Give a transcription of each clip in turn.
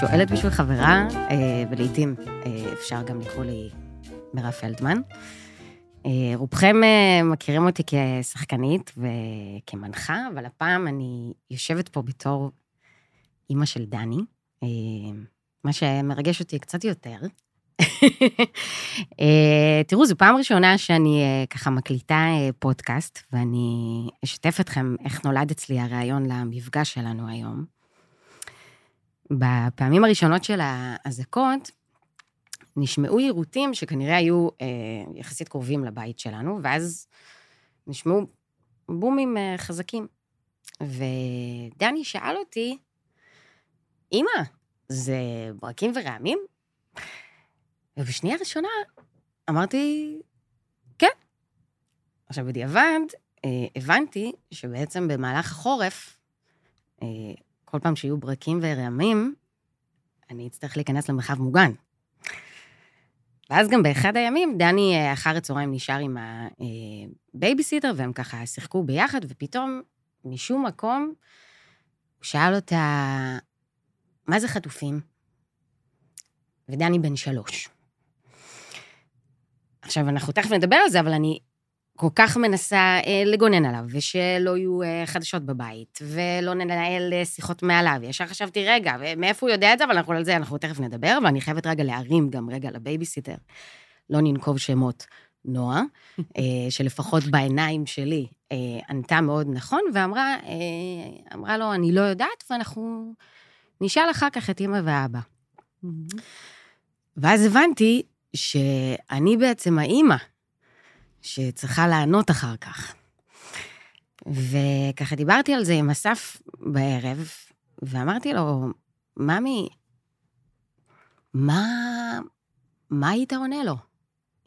שואלת בשביל חברה, אה, ולעיתים אה, אפשר גם לקרוא לי מירב פלדמן. אה, רובכם מכירים אותי כשחקנית וכמנחה, אבל הפעם אני יושבת פה בתור אימא של דני, מה שמרגש אותי קצת יותר. תראו, זו פעם ראשונה שאני ככה מקליטה פודקאסט, ואני אשתף אתכם איך נולד אצלי הרעיון למפגש שלנו היום. בפעמים הראשונות של האזעקות, נשמעו יירוטים שכנראה היו אה, יחסית קרובים לבית שלנו, ואז נשמעו בומים אה, חזקים. ודני שאל אותי, אמא, זה ברקים ורעמים? ובשנייה הראשונה אמרתי, כן. עכשיו, בדיעבד, אה, הבנתי שבעצם במהלך החורף, אה, כל פעם שיהיו ברקים ורעמים, אני אצטרך להיכנס למרחב מוגן. ואז גם באחד הימים, דני אה, אחר הצהריים נשאר עם הבייביסיטר, והם ככה שיחקו ביחד, ופתאום, משום מקום, הוא שאל אותה, מה זה חטופים? ודני בן שלוש. עכשיו, אנחנו תכף נדבר על זה, אבל אני כל כך מנסה אה, לגונן עליו, ושלא יהיו אה, חדשות בבית, ולא ננהל אה, שיחות מעליו. ישר חשבתי, רגע, מאיפה הוא יודע את זה? אבל אנחנו על זה, אנחנו תכף נדבר, ואני חייבת רגע להרים גם רגע לבייביסיטר. לא ננקוב שמות. נועה, שלפחות בעיניים שלי ענתה מאוד נכון, ואמרה אמרה לו, אני לא יודעת, ואנחנו נשאל אחר כך את אימא ואבא. ואז הבנתי שאני בעצם האימא שצריכה לענות אחר כך. וככה דיברתי על זה עם אסף בערב, ואמרתי לו, ממי, מה, מה היית עונה לו,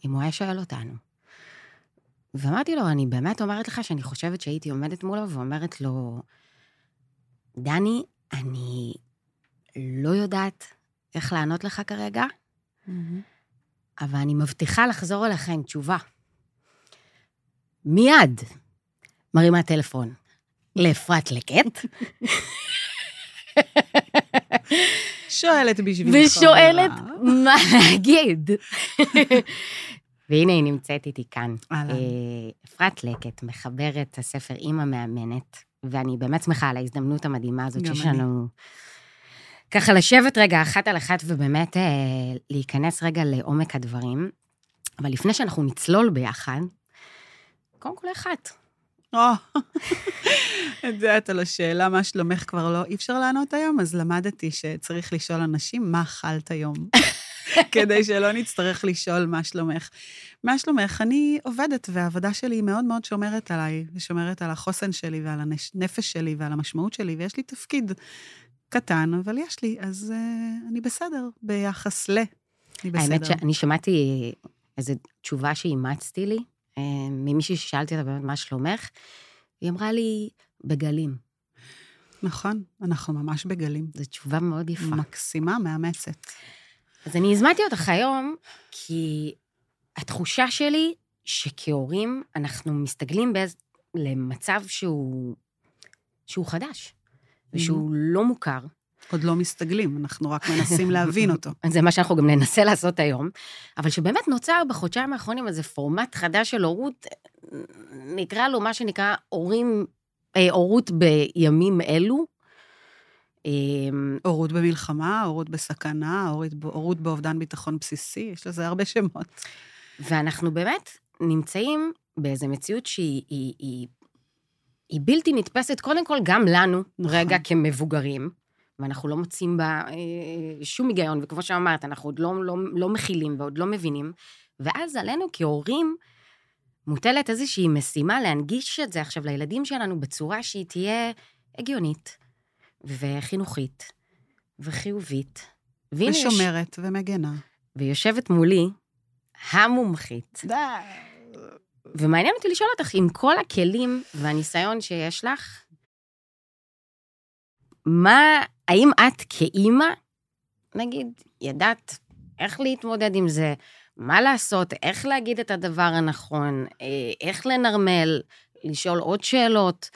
אם הוא היה שואל אותנו? ואמרתי לו, אני באמת אומרת לך שאני חושבת שהייתי עומדת מולו ואומרת לו, דני, אני לא יודעת איך לענות לך כרגע, mm-hmm. אבל אני מבטיחה לחזור אליך עם תשובה. מיד מרימה טלפון לאפרת לקט. שואלת בשבילך. ושואלת מה להגיד. והנה היא נמצאת איתי כאן. אה, אפרת לקט, מחברת הספר אימא מאמנת, ואני באמת שמחה על ההזדמנות המדהימה הזאת שיש לנו. ככה לשבת רגע אחת על אחת ובאמת אה, להיכנס רגע לעומק הדברים. אבל לפני שאנחנו נצלול ביחד, קודם כל אחת. את יודעת, על השאלה מה שלומך כבר לא, אי אפשר לענות היום, אז למדתי שצריך לשאול אנשים מה אכלת היום, כדי שלא נצטרך לשאול מה שלומך. מה שלומך? אני עובדת, והעבודה שלי היא מאוד מאוד שומרת עליי, ושומרת על החוסן שלי ועל הנפש שלי ועל המשמעות שלי, ויש לי תפקיד קטן, אבל יש לי, אז uh, אני בסדר ביחס ל... אני בסדר. האמת שאני שמעתי איזו תשובה שאימצתי לי, אה, ממישהי ששאלתי אותה באמת מה שלומך, היא אמרה לי, בגלים. נכון, אנחנו ממש בגלים. זו תשובה מאוד יפה. מקסימה, מאמצת. אז אני הזמנתי אותך היום, כי התחושה שלי שכהורים אנחנו מסתגלים באיז... למצב שהוא, שהוא חדש, ושהוא mm-hmm. לא מוכר, עוד לא מסתגלים, אנחנו רק מנסים להבין אותו. זה מה שאנחנו גם ננסה לעשות היום, אבל שבאמת נוצר בחודשיים האחרונים איזה פורמט חדש של הורות, נקרא לו מה שנקרא הורים, אה, הורות בימים אלו. אמ, הורות במלחמה, הורות בסכנה, הורות, הורות באובדן ביטחון בסיסי, יש לזה הרבה שמות. ואנחנו באמת נמצאים באיזו מציאות שהיא היא, היא, היא בלתי נתפסת, קודם כל גם לנו, נכון. רגע כמבוגרים, ואנחנו לא מוצאים בה אה, שום היגיון, וכמו שאמרת, אנחנו עוד לא, לא, לא מכילים ועוד לא מבינים, ואז עלינו כהורים מוטלת איזושהי משימה להנגיש את זה עכשיו לילדים שלנו בצורה שהיא תהיה הגיונית, וחינוכית, וחיובית. ושומרת יש... ומגנה. ויושבת מולי המומחית. די. ומעניין אותי לשאול אותך, עם כל הכלים והניסיון שיש לך, מה, האם את כאימא, נגיד, ידעת איך להתמודד עם זה, מה לעשות, איך להגיד את הדבר הנכון, אה, איך לנרמל, לשאול עוד שאלות,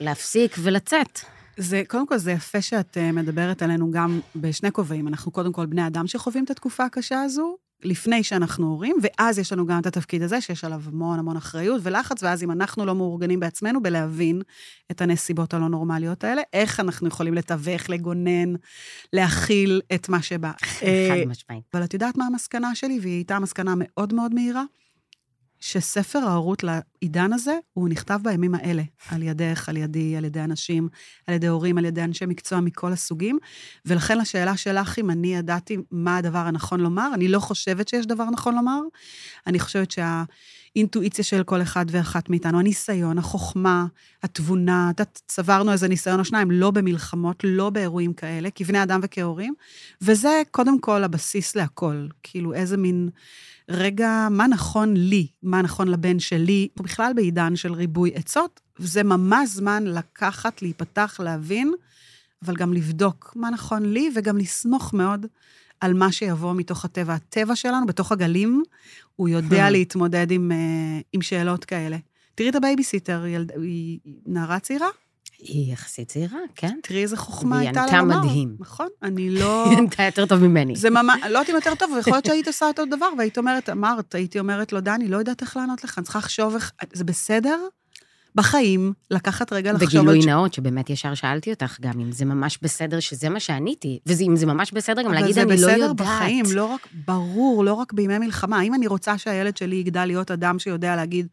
להפסיק ולצאת? זה, קודם כל, זה יפה שאת uh, מדברת עלינו גם בשני כובעים. אנחנו קודם כל בני אדם שחווים את התקופה הקשה הזו, לפני שאנחנו הורים, ואז יש לנו גם את התפקיד הזה, שיש עליו המון המון אחריות ולחץ, ואז אם אנחנו לא מאורגנים בעצמנו בלהבין את הנסיבות הלא נורמליות האלה, איך אנחנו יכולים לתווך, לגונן, להכיל את מה שבא. חד אה, משמעית. אבל את יודעת מה המסקנה שלי, והיא הייתה מסקנה מאוד מאוד מהירה? שספר ההורות לעידן הזה, הוא נכתב בימים האלה, על ידך, על ידי, על ידי אנשים, על ידי הורים, על ידי אנשי מקצוע מכל הסוגים. ולכן לשאלה שלך, אם אני ידעתי מה הדבר הנכון לומר, אני לא חושבת שיש דבר נכון לומר. אני חושבת שהאינטואיציה של כל אחד ואחת מאיתנו, הניסיון, החוכמה, התבונה, צברנו איזה ניסיון או שניים, לא במלחמות, לא באירועים כאלה, כבני אדם וכהורים, וזה קודם כל הבסיס להכל. כאילו, איזה מין... רגע, מה נכון לי, מה נכון לבן שלי, בכלל בעידן של ריבוי עצות, וזה ממש זמן לקחת, להיפתח, להבין, אבל גם לבדוק מה נכון לי, וגם לסמוך מאוד על מה שיבוא מתוך הטבע. הטבע שלנו, בתוך הגלים, הוא יודע Hmm. להתמודד עם, אה, עם שאלות כאלה. תראי את הבייביסיטר, ילד, היא נערה צעירה? היא יחסית צעירה, כן? תראי איזה חוכמה הייתה לה ענתה לומר. מדהים. נכון, אני לא... היא ענתה יותר טוב ממני. זה ממש, לא יודעת אם יותר טוב, ויכול להיות שהיית עושה אותו דבר, והיית אומרת, אמרת, הייתי אומרת לו, דני, לא יודעת איך לענות לך, אני צריכה לחשוב איך... זה בסדר? בחיים, לקחת רגע לחשוב. וגילוי נאות, שבאמת ישר שאלתי אותך גם, אם זה ממש בסדר שזה מה שעניתי, ואם זה ממש בסדר גם להגיד, אני לא אבל זה יודעת. בסדר בחיים, לא רק, ברור, לא רק בימי מלחמה. האם אני רוצה שהילד שלי יגדל להיות אדם שיודע להגיד,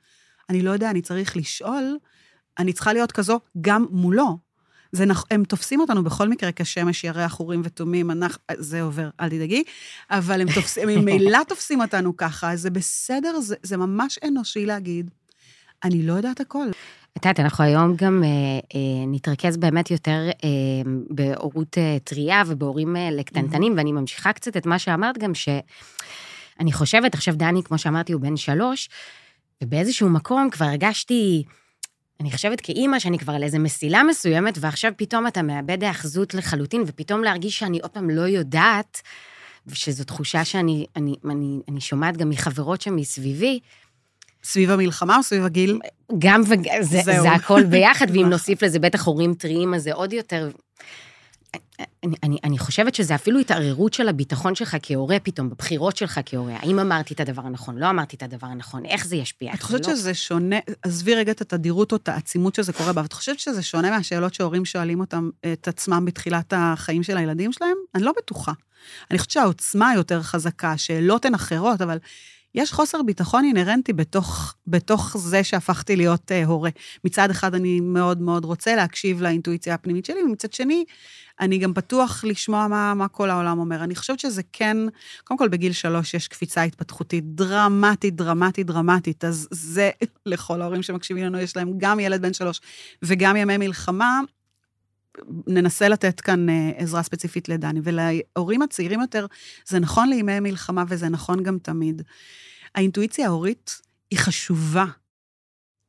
אני לא יודע, אני צריך לשאול, אני צריכה להיות כזו גם מולו. זה נכ... הם תופסים אותנו בכל מקרה כשמש, ירח, אורים ותומים, אנחנו... זה עובר, אל תדאגי, אבל הם תופסים, הם ממילא תופסים אותנו ככה, זה בסדר, זה, זה ממש אנושי להגיד, אני לא יודעת הכל. את יודעת, אנחנו היום גם אה, אה, נתרכז באמת יותר אה, בהורות אה, טרייה ובהורים אה, לקטנטנים, ואני ממשיכה קצת את מה שאמרת גם, שאני חושבת, עכשיו דני, כמו שאמרתי, הוא בן שלוש, ובאיזשהו מקום כבר הרגשתי, אני חושבת כאימא שאני כבר על איזה מסילה מסוימת, ועכשיו פתאום אתה מאבד היאחזות לחלוטין, ופתאום להרגיש שאני עוד פעם לא יודעת, ושזו תחושה שאני אני, אני, אני שומעת גם מחברות שמסביבי, סביב המלחמה או סביב הגיל? גם וגם, זה. זה הכל ביחד, ואם. נוסיף לזה בטח הורים טריים, אז זה עוד יותר... אני, אני, אני חושבת שזה אפילו התערערות של הביטחון שלך כהורה פתאום, בבחירות שלך כהורה. האם אמרתי את הדבר הנכון, לא אמרתי את הדבר הנכון, איך זה ישפיע? את חושבת לא? שזה שונה, עזבי רגע את התדירות או את העצימות שזה קורה בה, את חושבת שזה שונה מהשאלות שהורים שואלים אותם, את עצמם בתחילת החיים של הילדים שלהם? אני לא בטוחה. אני חושבת שהעוצמה יותר חזקה, שאלות הן אחרות, אבל יש חוסר ביטחון אינהרנטי בתוך, בתוך זה שהפכתי להיות uh, הורה. מצד אחד, אני מאוד מאוד רוצה להקשיב לאינטואיציה הפנימית שלי, ומצד שני, אני גם פתוח לשמוע מה, מה כל העולם אומר. אני חושבת שזה כן, קודם כל, בגיל שלוש יש קפיצה התפתחותית דרמטית, דרמטית, דרמטית, אז זה, לכל ההורים שמקשיבים לנו, יש להם גם ילד בן שלוש וגם ימי מלחמה. ננסה לתת כאן אה, עזרה ספציפית לדני. ולהורים הצעירים יותר, זה נכון לימי מלחמה וזה נכון גם תמיד. האינטואיציה ההורית היא חשובה.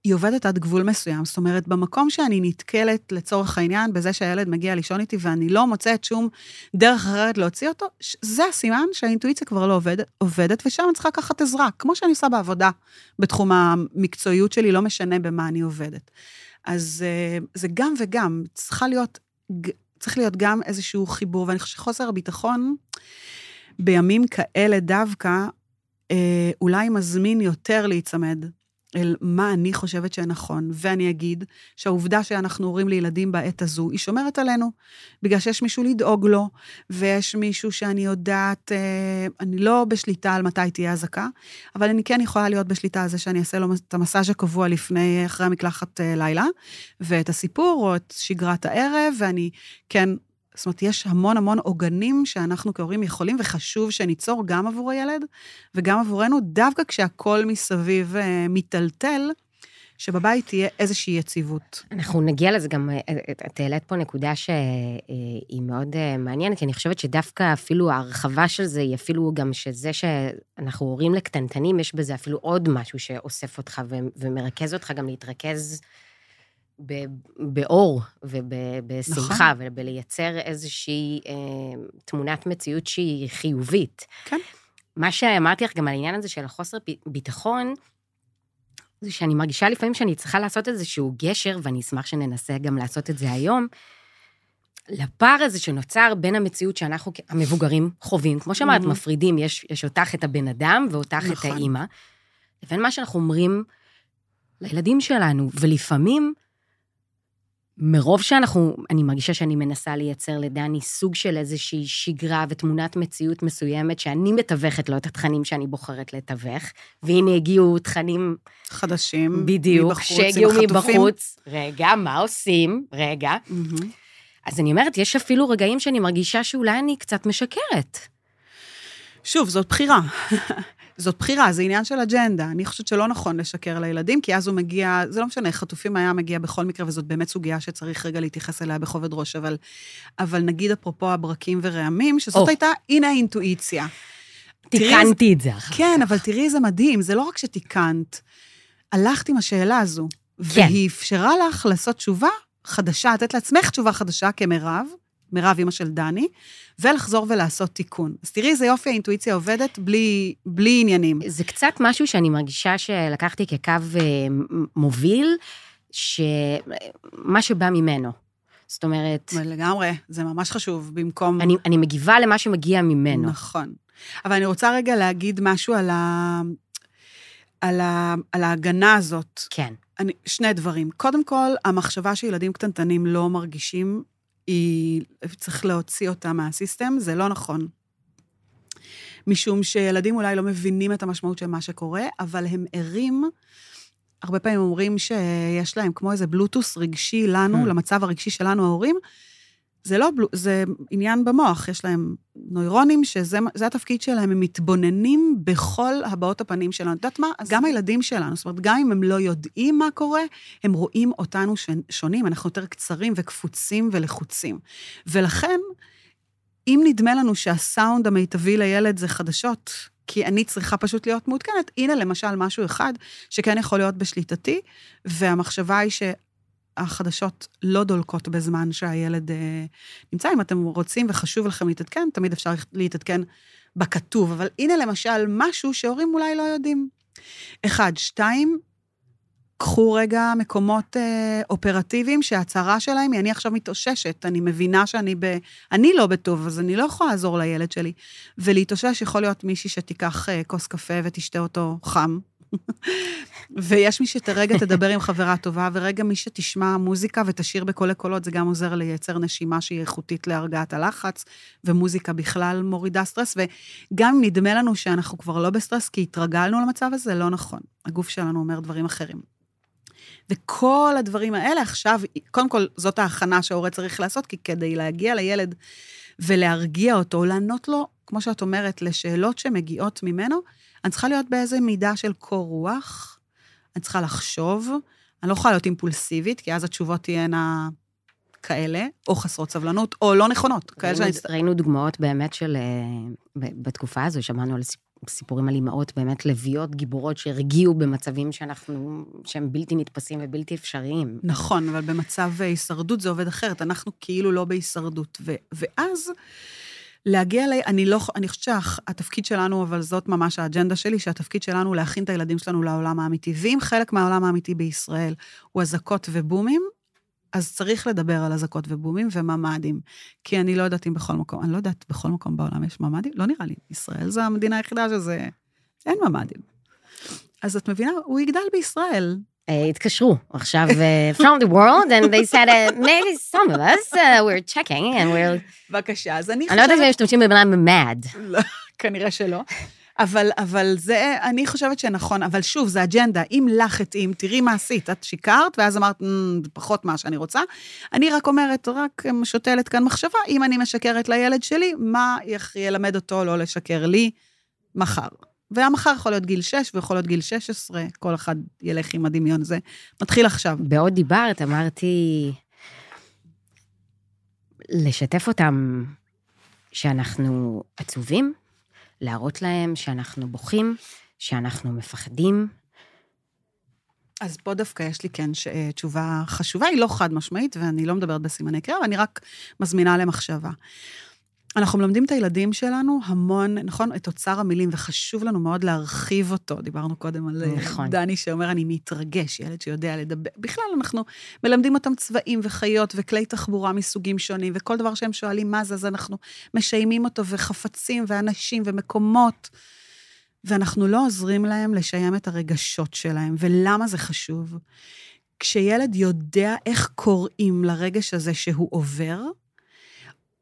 היא עובדת עד גבול מסוים. זאת אומרת, במקום שאני נתקלת, לצורך העניין, בזה שהילד מגיע לישון איתי ואני לא מוצאת שום דרך אחרת להוציא אותו, זה הסימן שהאינטואיציה כבר לא עובדת, עובדת ושם אני צריכה לקחת עזרה, כמו שאני עושה בעבודה בתחום המקצועיות שלי, לא משנה במה אני עובדת. אז אה, זה גם וגם, צריכה להיות, צריך להיות גם איזשהו חיבור, ואני חושבת שחוסר הביטחון, בימים כאלה דווקא, אה, אולי מזמין יותר להיצמד אל מה אני חושבת שנכון, ואני אגיד שהעובדה שאנחנו הורים לילדים בעת הזו, היא שומרת עלינו, בגלל שיש מישהו לדאוג לו, ויש מישהו שאני יודעת, אה, אני לא בשליטה על מתי תהיה אזעקה, אבל אני כן יכולה להיות בשליטה על זה שאני אעשה לו את המסאז' הקבוע לפני, אחרי המקלחת אה, לילה, ואת הסיפור או את שגרת הערב, ואני כן, זאת אומרת, יש המון המון עוגנים שאנחנו כהורים יכולים, וחשוב שניצור גם עבור הילד וגם עבורנו, דווקא כשהכול מסביב אה, מיטלטל, שבבית תהיה איזושהי יציבות. אנחנו נגיע לזה גם, אה, את העלית פה נקודה שהיא מאוד אה, מעניינת, כי אני חושבת שדווקא אפילו ההרחבה של זה היא אפילו גם שזה שאנחנו הורים לקטנטנים, יש בזה אפילו עוד משהו שאוסף אותך ומרכז אותך גם להתרכז באור ובשמחה, נכון. ובלייצר איזושהי אה, תמונת מציאות שהיא חיובית. כן. מה שאמרתי לך גם על העניין הזה של החוסר ביטחון, זה שאני מרגישה לפעמים שאני צריכה לעשות איזשהו גשר, ואני אשמח שננסה גם לעשות את זה היום, לפער הזה שנוצר בין המציאות שאנחנו המבוגרים חווים, כמו שאמרת, Mhm. מפרידים, יש, יש אותך את הבן אדם ואותך את נכון. האימא, לבין מה שאנחנו אומרים לילדים שלנו, ולפעמים, מרוב שאנחנו, אני מרגישה שאני מנסה לייצר לדני סוג של איזושהי שגרה ותמונת מציאות מסוימת, שאני מתווכת לו את התכנים שאני בוחרת לתווך, והנה הגיעו תכנים חדשים. בדיוק, מבחוץ, שהגיעו. מבחוץ. רגע, מה עושים? רגע. מהמם. אז אני אומרת, יש אפילו רגעים שאני מרגישה שאולי אני קצת משקרת. שוב, זאת בחירה. זאת בחירה, זה עניין של אג'נדה. אני חושבת שלא נכון לשקר לילדים, כי אז הוא מגיע, זה לא משנה, חטופים היה מגיע בכל מקרה, וזאת באמת סוגיה שצריך רגע להתייחס אליה בכובד ראש, אבל, אבל נגיד אפרופו הברקים ורעמים, שזאת או. הייתה, הנה האינטואיציה. תיקנתי את זה אחר כן, אבל תראי איזה מדהים, זה לא רק שתיקנת, הלכת עם השאלה הזו, כן. והיא אפשרה לך לעשות תשובה חדשה, לתת לעצמך תשובה חדשה כמירב, מירב אימא של דני, ולחזור ולעשות תיקון. אז תראי איזה יופי האינטואיציה עובדת בלי, בלי עניינים. זה קצת משהו שאני מרגישה שלקחתי כקו אה, מוביל, שמה שבא ממנו. זאת אומרת, לגמרי, זה ממש חשוב, במקום... אני, אני מגיבה למה שמגיע ממנו. נכון. אבל אני רוצה רגע להגיד משהו על, ה... על, ה... על ההגנה הזאת. כן. אני, שני דברים. קודם כל, המחשבה שילדים קטנטנים לא מרגישים, היא, צריך להוציא אותה מהסיסטם, זה לא נכון. משום שילדים אולי לא מבינים את המשמעות של מה שקורה, אבל הם ערים, הרבה פעמים אומרים שיש להם כמו איזה בלוטוס רגשי לנו, Hmm. למצב הרגשי שלנו, ההורים. זה לא, בלו- זה עניין במוח, יש להם נוירונים, שזה זה התפקיד שלהם, הם מתבוננים בכל הבעות הפנים שלנו. את יודעת מה? אז גם הילדים שלנו, זאת אומרת, גם אם הם לא יודעים מה קורה, הם רואים אותנו ש- שונים, אנחנו יותר קצרים וקפוצים ולחוצים. ולכן, אם נדמה לנו שהסאונד המיטבי לילד זה חדשות, כי אני צריכה פשוט להיות מעודכנת, הנה למשל משהו אחד שכן יכול להיות בשליטתי, והמחשבה היא שהחדשות לא דולקות בזמן שהילד אה, נמצא. אם אתם רוצים וחשוב לכם להתעדכן, תמיד אפשר להתעדכן בכתוב, אבל הנה למשל משהו שהורים אולי לא יודעים. אחד, שתיים, קחו רגע מקומות אה, אופרטיביים שההצהרה שלהם היא, אני עכשיו מתאוששת, אני מבינה שאני ב... אני לא בטוב, אז אני לא יכולה לעזור לילד שלי. ולהתאושש יכול להיות מישהי שתיקח אה, כוס קפה ותשתה אותו חם. ויש מי שרגע תדבר עם חברה טובה, ורגע מי שתשמע מוזיקה ותשיר בקולי קולות, זה גם עוזר לייצר נשימה שהיא איכותית להרגעת הלחץ, ומוזיקה בכלל מורידה סטרס, וגם אם נדמה לנו שאנחנו כבר לא בסטרס, כי התרגלנו למצב הזה, לא נכון. הגוף שלנו אומר דברים אחרים. וכל הדברים האלה עכשיו, קודם כל, זאת ההכנה שההורה צריך לעשות, כי כדי להגיע לילד ולהרגיע אותו, לענות לו, כמו שאת אומרת, לשאלות שמגיעות ממנו, אני צריכה להיות באיזה מידה של קור רוח, אני צריכה לחשוב, אני לא יכולה להיות אימפולסיבית, כי אז התשובות תהיינה כאלה, או חסרות סבלנות, או לא נכונות. כאלה שאני... ראינו, ראינו דוגמאות באמת של... אה, בתקופה הזו, שמענו על סיפ- סיפורים על אימהות באמת לביאות, גיבורות, שהרגיעו במצבים שאנחנו... שהם בלתי נתפסים ובלתי אפשריים. נכון, אבל במצב אה, הישרדות זה עובד אחרת, אנחנו כאילו לא בהישרדות. ו- ואז להגיע ל... אני לא... אני חושבת שהתפקיד שלנו, אבל זאת ממש האג'נדה שלי, שהתפקיד שלנו להכין את הילדים שלנו לעולם האמיתי. ואם חלק מהעולם האמיתי בישראל הוא אזעקות ובומים, אז צריך לדבר על אזעקות ובומים וממ"דים. כי אני לא יודעת אם בכל מקום, אני לא יודעת, בכל מקום בעולם יש ממ"דים? לא נראה לי. ישראל זו המדינה היחידה שזה... אין ממ"דים. אז את מבינה? הוא יגדל בישראל. אה, התקשרו עכשיו אה, from the world, and they said, uh, maybe some of us, uh, we're checking, and we're... בבקשה, אז אני אני לא יודעת אם חושבת... הם משתמשים במילה mad. לא, כנראה שלא. אבל, אבל זה, אני חושבת שנכון, אבל שוב, זה אג'נדה. אם לך התאים, תראי מה עשית. את שיקרת, ואז אמרת, "מ, זה פחות מה שאני רוצה. אני רק אומרת, רק שותלת כאן מחשבה, אם אני משקרת לילד שלי, מה ילמד אותו לא לשקר לי מחר. והמחר יכול להיות גיל 6 ויכול להיות גיל 16, כל אחד ילך עם הדמיון הזה. מתחיל עכשיו. בעוד דיברת, אמרתי, לשתף אותם שאנחנו עצובים, להראות להם שאנחנו בוכים, שאנחנו מפחדים. אז פה דווקא יש לי כן ש... אה, תשובה חשובה, היא לא חד משמעית, ואני לא מדברת בסימני קריאה, אני רק מזמינה למחשבה. אנחנו מלמדים את הילדים שלנו המון, נכון? את אוצר המילים, וחשוב לנו מאוד להרחיב אותו. דיברנו קודם על אה, נכון. דני שאומר, אני מתרגש, ילד שיודע לדבר. בכלל, אנחנו מלמדים אותם צבעים וחיות וכלי תחבורה מסוגים שונים, וכל דבר שהם שואלים מה זה, אז אנחנו משיימים אותו, וחפצים, ואנשים, ומקומות. ואנחנו לא עוזרים להם לשיים את הרגשות שלהם. ולמה זה חשוב? כשילד יודע איך קוראים לרגש הזה שהוא עובר,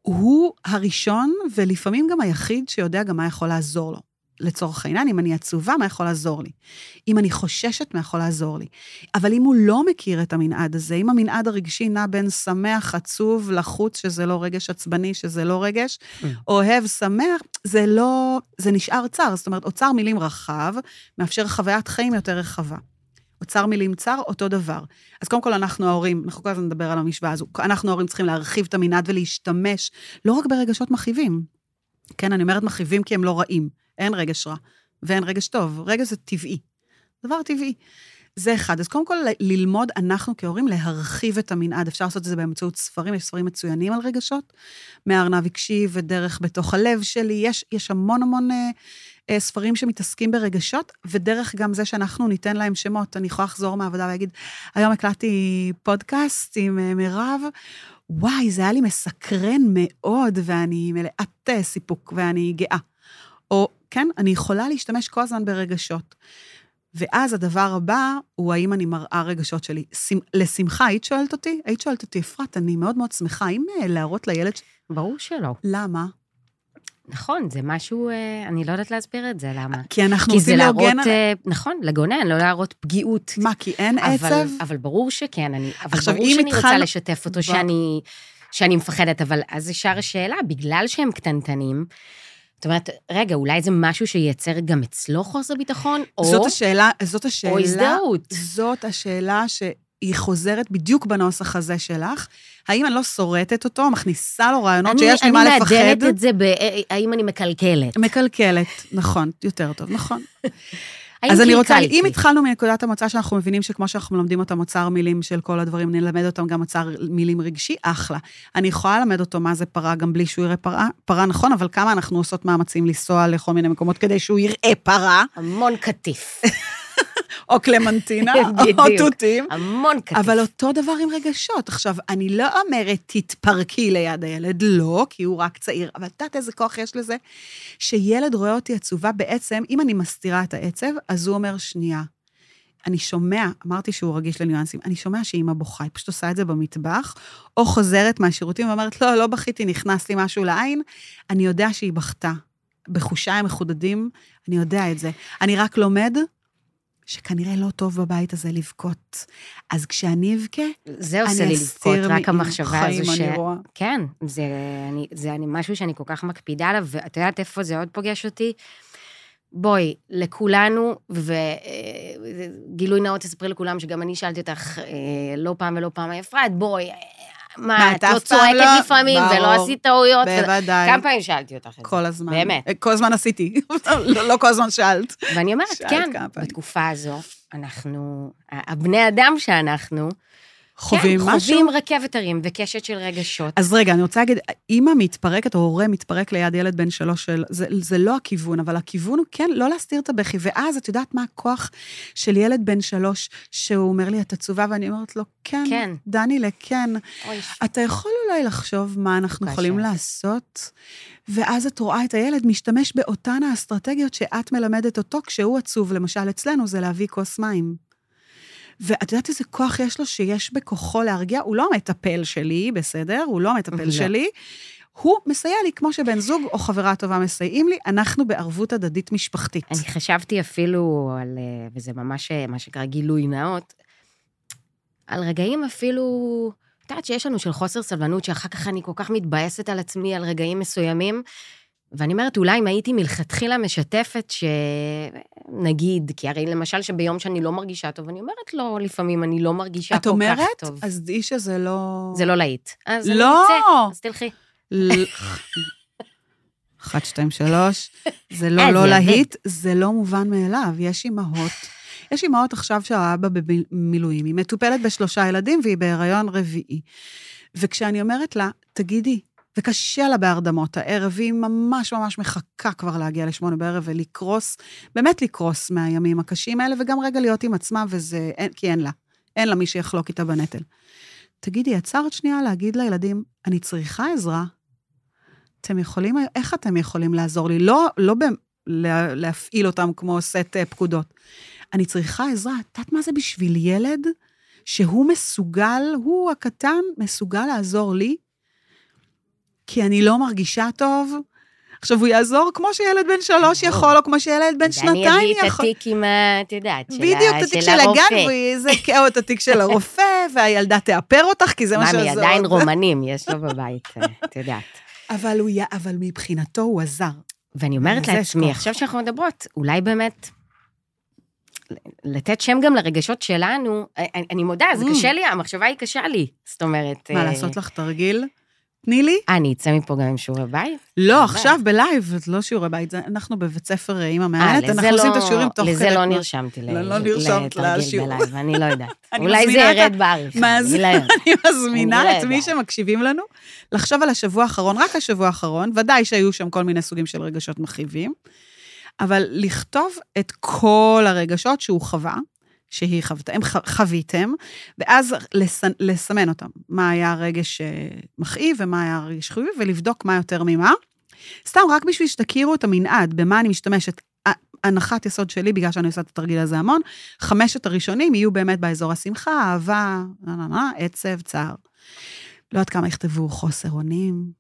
הוא הראשון ולפעמים גם היחיד שיודע גם מה יכול לעזור לו. לצורך העניין, אם אני עצובה, מה יכול לעזור לי? אם אני חוששת, מה יכול לעזור לי? אבל אם הוא לא מכיר את המנעד הזה, אם המנעד הרגשי נע בין שמח, עצוב, לחוץ, שזה לא רגש עצבני, שזה לא רגש, Mm. אוהב, שמח, זה לא, זה נשאר צר. זאת אומרת, אוצר מילים רחב, מאפשר חוויית חיים יותר רחבה. אוצר מילים צר, אותו דבר. אז קודם כל, אנחנו ההורים, אנחנו כל הזמן נדבר על המשוואה הזו, אנחנו ההורים צריכים להרחיב את המנעד ולהשתמש לא רק ברגשות מכאיבים. כן, אני אומרת מכאיבים כי הם לא רעים. אין רגש רע ואין רגש טוב. רגש זה טבעי. דבר טבעי. זה אחד. אז קודם כל, ללמוד, אנחנו כהורים, להרחיב את המנעד. אפשר לעשות את זה באמצעות ספרים, יש ספרים מצוינים על רגשות. מהארנב הקשיב ודרך בתוך הלב שלי. יש, יש המון המון אה, ספרים שמתעסקים ברגשות, ודרך גם זה שאנחנו ניתן להם שמות. אני יכולה לחזור מהעבודה ולהגיד, היום הקלטתי פודקאסט עם אה, מירב, וואי, זה היה לי מסקרן מאוד, ואני מלאת אה, סיפוק, ואני גאה. או, כן, אני יכולה להשתמש כל הזמן ברגשות. ואז הדבר הבא הוא האם אני מראה רגשות שלי. שמ- לשמחה, היית שואלת אותי? היית שואלת אותי, אפרת, אני מאוד מאוד שמחה, האם אה, להראות לילד... ש- ברור שלא. למה? נכון, זה משהו, אה, אני לא יודעת להסביר את זה, למה. כי אנחנו כי זה רוצים להראות, להגן על... אה, נכון, לגונן, לא להראות פגיעות. מה, כי אין אבל, עצב? אבל ברור שכן, אני, אבל עכשיו, ברור שאני רוצה התחלנו- לשתף אותו, ב- שאני, שאני מפחדת, אבל אז ישר השאלה, בגלל שהם קטנטנים, זאת אומרת, רגע, אולי זה משהו שייצר גם אצלו חוסר ביטחון, או, זאת השאלה, זאת השאלה... או הזדהות. זאת השאלה שהיא חוזרת בדיוק בנוסח הזה שלך. האם אני לא שורטת אותו, מכניסה לו רעיונות אני, שיש אני ממה לפחד? מעדנת את זה, ב, אה, האם אני מקלקלת. מקלקלת, נכון, יותר טוב, נכון. אז אני רוצה? אם התחלנו מנקודת המוצא שאנחנו מבינים שכמו שאנחנו מלמדים אותם אוצר מילים של כל הדברים, נלמד אותם גם אוצר מילים רגשי, אחלה. אני יכולה ללמד אותו מה זה פרה גם בלי שהוא יראה פרה, פרה נכון, אבל כמה אנחנו עושות מאמצים לנסוע לכל מיני מקומות כדי שהוא יראה פרה, המון קטיף, או קלמנטינה, או. תותים. המון קטיף. אבל אותו דבר עם רגשות. עכשיו, אני לא אומרת, תתפרקי ליד הילד, לא, כי הוא רק צעיר, אבל את יודעת איזה כוח יש לזה? שילד רואה אותי עצובה, בעצם, אם אני מסתירה את העצב, אז הוא אומר, שנייה, אני שומע, אמרתי שהוא רגיש לניואנסים, אני שומע שאימא בוכה, היא פשוט עושה את זה במטבח, או חוזרת מהשירותים ואומרת, לא, לא בכיתי, נכנס לי משהו לעין, אני יודע שהיא בכתה. בחושיי המחודדים, אני יודע את זה. אני רק לומד שכנראה לא טוב בבית הזה לבכות. אז כשאני אבכה, זה עושה אני לי לבכות, אסתיר רק המחשבה הזו ש... אני. כן, זה, אני, זה אני, משהו שאני כל כך מקפידה עליו, ואת יודעת איפה זה עוד פוגש אותי? בואי, לכולנו, וגילוי נאות תספרי לכולם שגם אני שאלתי אותך אה, לא פעם ולא פעם, אפרת, בואי, אה, מה, את לא צועקת לא? לפעמים, ולא. עשית טעויות? בוודאי. כמה פעמים שאלתי אותך את זה? כל הזמן. באמת. כל הזמן עשיתי. לא, לא כל הזמן שאלת. ואני אומרת, כן. בתקופה הזו, אנחנו, הבני אדם שאנחנו, חווים כן, משהו? חווים רכבת הרים וקשת של רגשות. אז רגע, אני רוצה להגיד, אימא מתפרקת, או הורה מתפרק ליד ילד בן שלוש, של, זה, זה לא הכיוון, אבל הכיוון הוא כן, לא להסתיר את הבכי. ואז את יודעת מה הכוח של ילד בן שלוש, שהוא אומר לי, את עצובה, ואני אומרת לו, כן, כן. דניאלה, כן. אוי, אתה יכול אולי לחשוב מה אנחנו קשה. יכולים לעשות, ואז את רואה את הילד משתמש באותן האסטרטגיות שאת מלמדת אותו כשהוא עצוב. למשל, אצלנו זה להביא כוס מים. ואת יודעת איזה כוח יש לו שיש בכוחו להרגיע? הוא לא המטפל שלי, בסדר? הוא לא המטפל לא. שלי. הוא מסייע לי כמו שבן זוג או חברה טובה מסייעים לי, אנחנו בערבות הדדית משפחתית. אני חשבתי אפילו על, אה, וזה ממש אה, מה שנקרא גילוי נאות, על רגעים אפילו, את יודעת שיש לנו של חוסר סבלנות, שאחר כך אני כל כך מתבאסת על עצמי על רגעים מסוימים, ואני אומרת, אולי אם הייתי מלכתחילה משתפת, שנגיד, כי הרי למשל שביום שאני לא מרגישה טוב, אני אומרת לו, לפעמים אני לא מרגישה את כל אומרת? כך טוב. אז דעי שזה לא... זה לא להיט. אז אני לא! אצא, אז תלכי. ל- אחת, שתיים, שלוש. זה לא אה, לא להיט, זה לא מובן מאליו. יש אימהות. יש אימהות עכשיו שהאבא במילואים, היא מטופלת בשלושה ילדים והיא בהיריון רביעי. וכשאני אומרת לה, תגידי, וקשה לה בהרדמות הערב, והיא ממש ממש מחכה כבר להגיע לשמונה בערב ולקרוס, באמת לקרוס מהימים הקשים האלה, וגם רגע להיות עם עצמה, וזה, אין, כי אין לה. אין לה מי שיחלוק איתה בנטל. תגידי, עצרת שנייה להגיד לילדים, אני צריכה עזרה. אתם יכולים, איך אתם יכולים לעזור לי? לא, לא ב, לה, להפעיל אותם כמו סט אה, פקודות. אני צריכה עזרה. את יודעת מה זה בשביל ילד? שהוא מסוגל, הוא הקטן, מסוגל לעזור לי, כי אני לא מרגישה טוב. עכשיו, הוא יעזור כמו שילד בן שלוש יכול, או כמו שילד בן שנתיים יכול. ואני אביא את התיק עם ה... את יודעת, של בדיוק, את התיק של הגן, ויזכה את התיק של הרופא, והילדה תאפר אותך, כי זה מה שעזור. ממי, עדיין רומנים, יש לו בבית, את יודעת. אבל, הוא, אבל מבחינתו הוא עזר. ואני אומרת לעצמי, עכשיו שאנחנו מדברות, אולי באמת לתת שם גם לרגשות שלנו, אני, אני מודה, זה mm. קשה לי, המחשבה היא קשה לי. זאת אומרת... מה, uh... לעשות לך תרגיל? תני לי. אני אצא מפה גם עם שיעורי בית? לא, עכשיו ב live, זה לא שיעורי בית, אנחנו בבית ספר עם המענת, אנחנו לא, עושים את השיעורים תוך כדי. לזה לא נרשמתי לא, לא נרשמת לשיעור. ב live, אני לא יודעת. אולי זה ירד בעריכה, אני לא מזמינה לא את מי שמקשיבים לנו לחשוב על השבוע האחרון, רק השבוע האחרון, ודאי שהיו שם כל מיני סוגים של רגשות מכאיבים. אבל לכתוב את כל הרגשות שהוא חווה, שהיא חוותה, הם חוויתם, ואז לס, לסמן אותם. מה היה הרגש אה, מכאיב ומה היה הרגש חיובי, ולבדוק מה יותר ממה. סתם, רק בשביל שתכירו את המנעד, במה אני משתמשת. הנחת יסוד שלי, בגלל שאני עושה את התרגיל הזה המון, חמשת הראשונים יהיו באמת באזור השמחה, אהבה, נה נה נה, עצב, צער. לא יודעת כמה יכתבו חוסר אונים,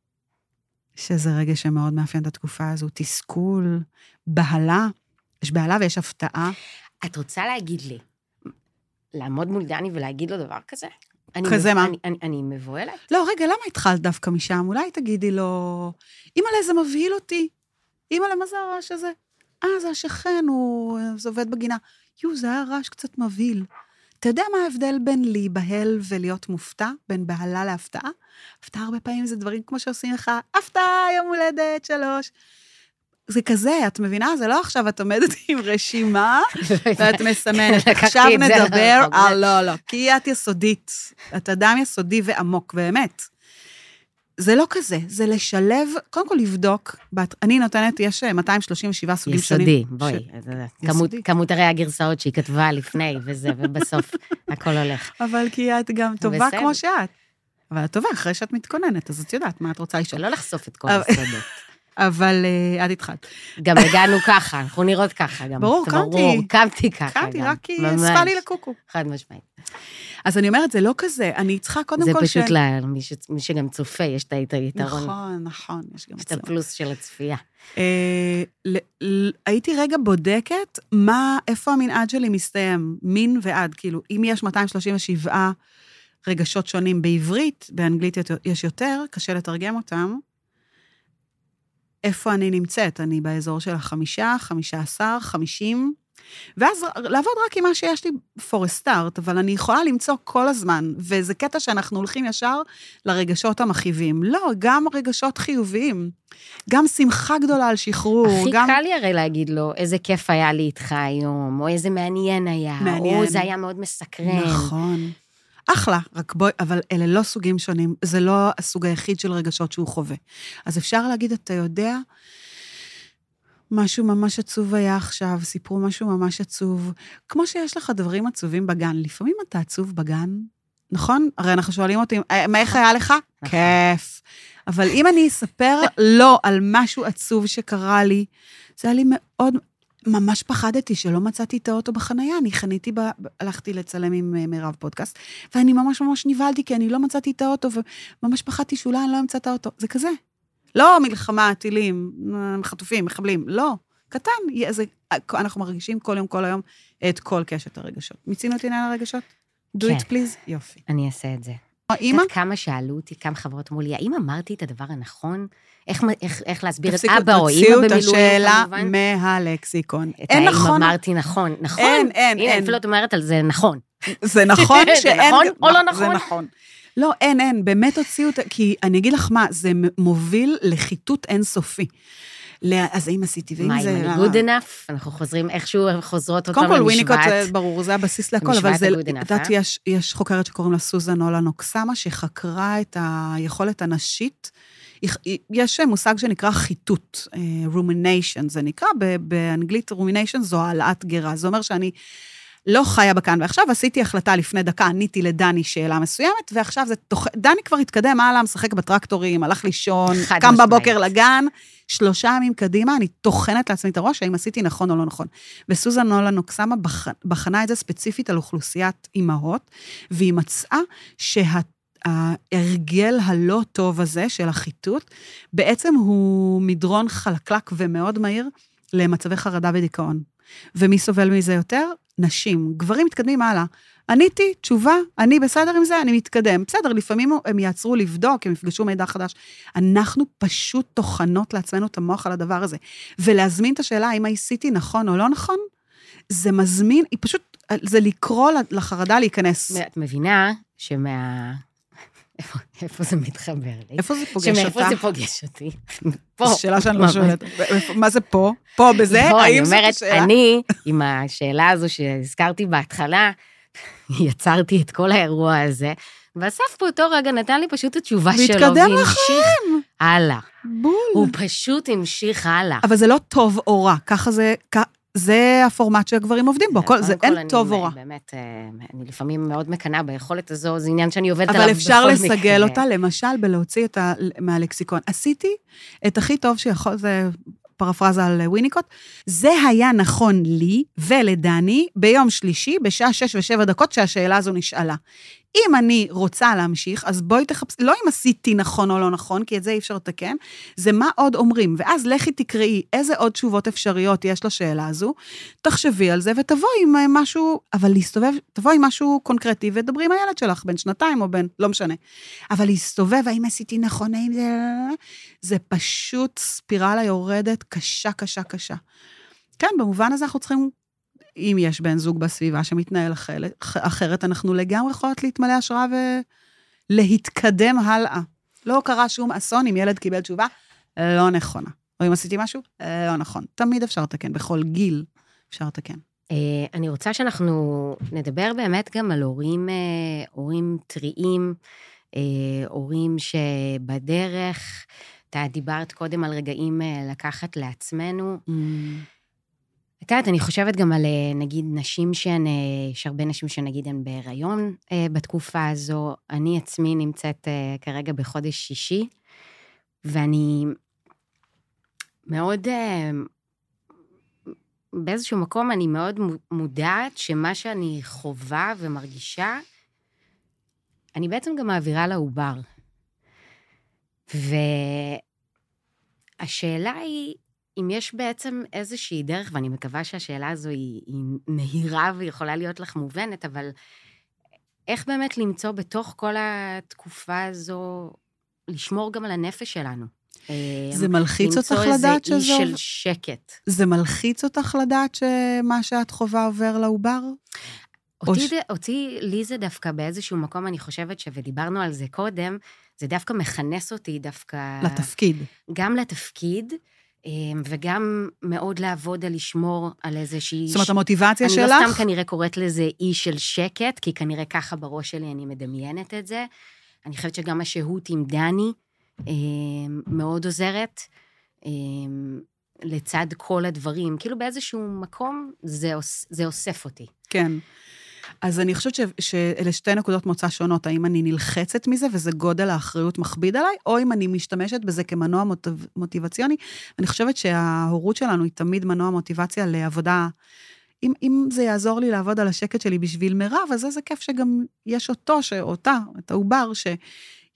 שזה רגע שמאוד מאפיין את התקופה הזו, תסכול, בהלה, יש בהלה ויש הפתעה. את רוצה להגיד לי, לעמוד מול דני ולהגיד לו דבר כזה? כזה מה? אני, אני, אני מבוהלת? לא, רגע, למה התחלת דווקא משם? אולי תגידי לו, אימא'לה, זה מבהיל אותי. אימא'לה, מה זה הרעש הזה? אה, זה השכן, הוא זה עובד בגינה. יו, זה היה רעש קצת מבהיל. אתה יודע מה ההבדל בין להיבהל ולהיות מופתע? בין בהלה להפתעה? הפתעה הרבה פעמים זה דברים כמו שעושים לך, הפתעה, יום הולדת, שלוש. זה כזה, את מבינה? זה לא עכשיו את עומדת עם רשימה ואת מסמנת. עכשיו נדבר על... לא, לא, כי את יסודית. את אדם יסודי ועמוק, באמת. זה לא כזה, זה לשלב, קודם כל לבדוק, אני נותנת, יש 237 סוגים שונים. יסודי, בואי. כמות הרי הגרסאות שהיא כתבה לפני וזה, ובסוף הכל הולך. אבל כי את גם טובה כמו שאת. אבל את טובה אחרי שאת מתכוננת, אז את יודעת מה את רוצה לשאול. לא לחשוף את כל הסודות. אבל uh, את התחלת. גם הגענו ככה, אנחנו נראות ככה גם. ברור, קמתי. ברור, קמתי ככה קמתי, רק כי אספה לי לקוקו. חד משמעית. אז אני אומרת, זה לא כזה, אני צריכה קודם כל ש... זה פשוט למי. שגם צופה, יש את היתרון. נכון, נכון, יש גם... יש את הפלוס של הצפייה. אה, הייתי רגע בודקת מה, איפה המנעד שלי מסתיים, מין ועד, כאילו, אם יש 237 רגשות שונים בעברית, באנגלית יש יותר, קשה לתרגם אותם. איפה אני נמצאת? אני באזור של החמישה, חמישה עשר, חמישים, ואז לעבוד רק עם מה שיש לי for a start, אבל אני יכולה למצוא כל הזמן, וזה קטע שאנחנו הולכים ישר לרגשות המכאיבים. לא, גם רגשות חיוביים. גם שמחה גדולה על שחרור. הכי גם... קל לי הרי להגיד לו, איזה כיף היה לי איתך היום, או איזה מעניין היה, מעניין. או זה היה מאוד מסקרן. נכון. אחלה, רק בואי, אבל אלה לא סוגים שונים, זה לא הסוג היחיד של רגשות שהוא חווה. אז אפשר להגיד, אתה יודע, משהו ממש עצוב היה עכשיו, סיפרו משהו ממש עצוב. כמו שיש לך דברים עצובים בגן, לפעמים אתה עצוב בגן, נכון? הרי אנחנו שואלים אותי, אה, מה איך היה לך? נכון. כיף. אבל אם אני אספר לו על משהו עצוב שקרה לי, זה היה לי מאוד, ממש פחדתי שלא מצאתי את האוטו בחנייה, אני חניתי, ב... הלכתי לצלם עם אה, מירב פודקאסט, ואני ממש ממש נבהלתי, כי אני לא מצאתי את האוטו, וממש פחדתי שאולי אני לא אמצא את האוטו. זה כזה. לא מלחמה, טילים, חטופים, מחבלים, לא. קטן, זה, אנחנו מרגישים כל יום, כל היום, את כל קשת הרגשות. מיצינו את עניין הרגשות? do כן. it please? יופי. אני אעשה את זה. אימא? את כמה שאלו אותי, כמה חברות אמרו לי, האם אמרתי את הדבר הנכון? איך, איך, איך להסביר את אבא או אימא במילואים, כמובן? תוציאו את השאלה מהלקסיקון. אין נכון. האם אמרתי נכון. נכון. אין, אין, הנה, אין. אפילו את אומרת על זה נכון. זה נכון שאין... זה נכון או לא נכון? זה נכון. לא, אין, אין, באמת הוציאו את... כי אני אגיד לך מה, זה מוביל לחיטוט אינסופי. אז האם עשיתי, ואם זה... מה, אם אני good enough? אנחנו חוזרים, איכשהו חוזרות אותם למשוואת. קודם כל, וויניקוט, ברור, זה הבסיס להכל, אבל זה... את יודעת, יש חוקרת שקוראים לה סוזן אולן אוקסמה, שחקרה את היכולת הנשית יש מושג שנקרא חיטוט, אה, rumination זה נקרא, באנגלית rumination זו העלאת גרה. זה אומר שאני לא חיה בכאן ועכשיו, עשיתי החלטה לפני דקה, עניתי לדני שאלה מסוימת, ועכשיו זה תוך... דני כבר התקדם הלאה, משחק בטרקטורים, הלך לישון, קם בבוקר לגן, שלושה ימים קדימה, אני טוחנת לעצמי את הראש, האם עשיתי נכון או לא נכון. וסוזן נולן אוקסמה בח... בחנה את זה ספציפית על אוכלוסיית אימהות, והיא מצאה שה... ההרגל הלא טוב הזה של החיטוט, בעצם הוא מדרון חלקלק ומאוד מהיר למצבי חרדה ודיכאון. ומי סובל מזה יותר? נשים. גברים מתקדמים הלאה. עניתי, תשובה, אני בסדר עם זה, אני מתקדם. בסדר, לפעמים הם יעצרו לבדוק, הם יפגשו מידע חדש. אנחנו פשוט טוחנות לעצמנו את המוח על הדבר הזה. ולהזמין את השאלה האם עשיתי נכון או לא נכון, זה מזמין, היא פשוט, זה לקרוא לחרדה להיכנס. את מבינה שמה... איפה, זה מתחבר לי? איפה זה פוגש אותך? שמאיפה זה פוגש אותי? פה. זו שאלה שאני לא שואלת. מה זה פה? פה בזה? לא, אני אומרת, אני, עם השאלה הזו שהזכרתי בהתחלה, יצרתי את כל האירוע הזה, ואסף באותו רגע נתן לי פשוט את התשובה שלו, והמשיך הלאה. בול. הוא פשוט המשיך הלאה. אבל זה לא טוב או רע, ככה זה, זה הפורמט שהגברים עובדים בו, כל, זה אין טוב או רע. באמת, אה, אני לפעמים מאוד מקנאה ביכולת הזו, זה עניין שאני עובדת עליו בכל מקרה. אבל אפשר לסגל אותה, למשל, בלהוציא אותה מהלקסיקון. עשיתי את הכי טוב שיכול, זה פרפרזה על ויניקוט, זה היה נכון לי ולדני ביום שלישי, בשעה שש ושבע דקות שהשאלה הזו נשאלה. אם אני רוצה להמשיך, אז בואי תחפשי, לא אם עשיתי נכון או לא נכון, כי את זה אי אפשר לתקן, זה מה עוד אומרים. ואז לכי תקראי איזה עוד תשובות אפשריות יש לשאלה הזו, תחשבי על זה ותבואי עם אה, משהו, אבל להסתובב, תבואי עם משהו קונקרטי ודברי עם הילד שלך, בן שנתיים או בן, לא משנה. אבל להסתובב, האם עשיתי נכון, האם זה... זה פשוט ספירלה יורדת קשה, קשה, קשה. כן, במובן הזה אנחנו צריכים אם יש בן זוג בסביבה שמתנהל אחרת, אנחנו לגמרי יכולות להתמלא השראה ולהתקדם הלאה. לא קרה שום אסון אם ילד קיבל תשובה לא נכונה. או אם עשיתי משהו לא נכון. תמיד אפשר לתקן, בכל גיל אפשר לתקן. אה, אני רוצה שאנחנו נדבר באמת גם על הורים, אה, הורים טריים, אה, הורים שבדרך, אתה דיברת קודם על רגעים לקחת לעצמנו. Mm. את יודעת, אני חושבת גם על אה, נגיד נשים שהן, אה, יש הרבה נשים שנגיד הן בהיריון אה, בתקופה הזו. אני עצמי נמצאת כרגע בחודש שישי, ואני מאוד, באיזשהו מקום אני מאוד מודעת שמה שאני חווה ומרגישה, אני בעצם גם מעבירה לעובר. והשאלה היא, אם יש בעצם איזושהי דרך, ואני מקווה שהשאלה הזו היא, היא נהירה ויכולה להיות לך מובנת, אבל איך באמת למצוא בתוך כל התקופה הזו, לשמור גם על הנפש שלנו? זה מלחיץ אותך לדעת שזו... למצוא איזה אי של שקט. זה מלחיץ אותך לדעת שמה שאת חווה עובר לעובר? אותי, ש... אותי, לי זה דווקא באיזשהו מקום, אני חושבת ש... ודיברנו על זה קודם, זה דווקא מכנס אותי דווקא... לתפקיד. גם לתפקיד. אמ, וגם מאוד לעבוד על לשמור על איזושהי... זאת אומרת, המוטיבציה אני שלך... אני לא סתם כנראה קוראת לזה אי של שקט, כי כנראה ככה בראש שלי אני מדמיינת את זה. אני חושבת שגם השהות עם דני אמ, מאוד עוזרת. אמ, לצד כל הדברים, כאילו באיזשהו מקום זה, זה אוסף אותי. כן. אז אני חושבת ש, שאלה שתי נקודות מוצא שונות, האם אני נלחצת מזה וזה גודל האחריות מכביד עליי, או אם אני משתמשת בזה כמנוע מוטיב, מוטיבציוני. אני חושבת שההורות שלנו היא תמיד מנוע מוטיבציה לעבודה. אם, אם זה יעזור לי לעבוד על השקט שלי בשביל מירב, אז איזה כיף שגם יש אותו, שאותה, את העובר, ש...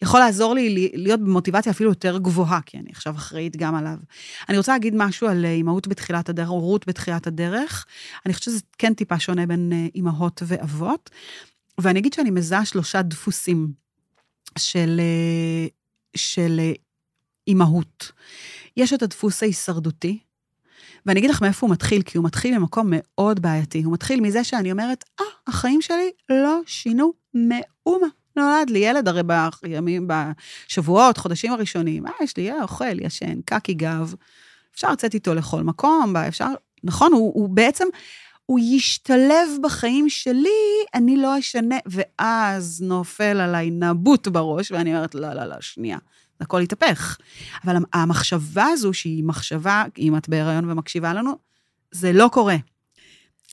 יכול לעזור לי להיות במוטיבציה אפילו יותר גבוהה, כי אני עכשיו אחראית גם עליו. אני רוצה להגיד משהו על אה, אימהות בתחילת הדרך, הורות בתחילת הדרך. אני חושבת שזה כן טיפה שונה בין אה, אימהות ואבות. ואני אגיד שאני מזהה שלושה דפוסים של, אה, של אימהות. יש את הדפוס ההישרדותי, ואני אגיד לך מאיפה הוא מתחיל, כי הוא מתחיל ממקום מאוד בעייתי. הוא מתחיל מזה שאני אומרת, אה, החיים שלי לא שינו מאומה. נולד לי ילד, הרי בימים, בשבועות, חודשים הראשונים, אה, יש לי, אה, אוכל, ישן, קקי גב, אפשר לצאת איתו לכל מקום, אפשר, נכון, הוא, הוא בעצם, הוא ישתלב בחיים שלי, אני לא אשנה, ואז נופל עליי נבוט בראש, ואני אומרת, לא, לא, לא, שנייה, הכל יתהפך. אבל המחשבה הזו, שהיא מחשבה, אם את בהיריון ומקשיבה לנו, זה לא קורה.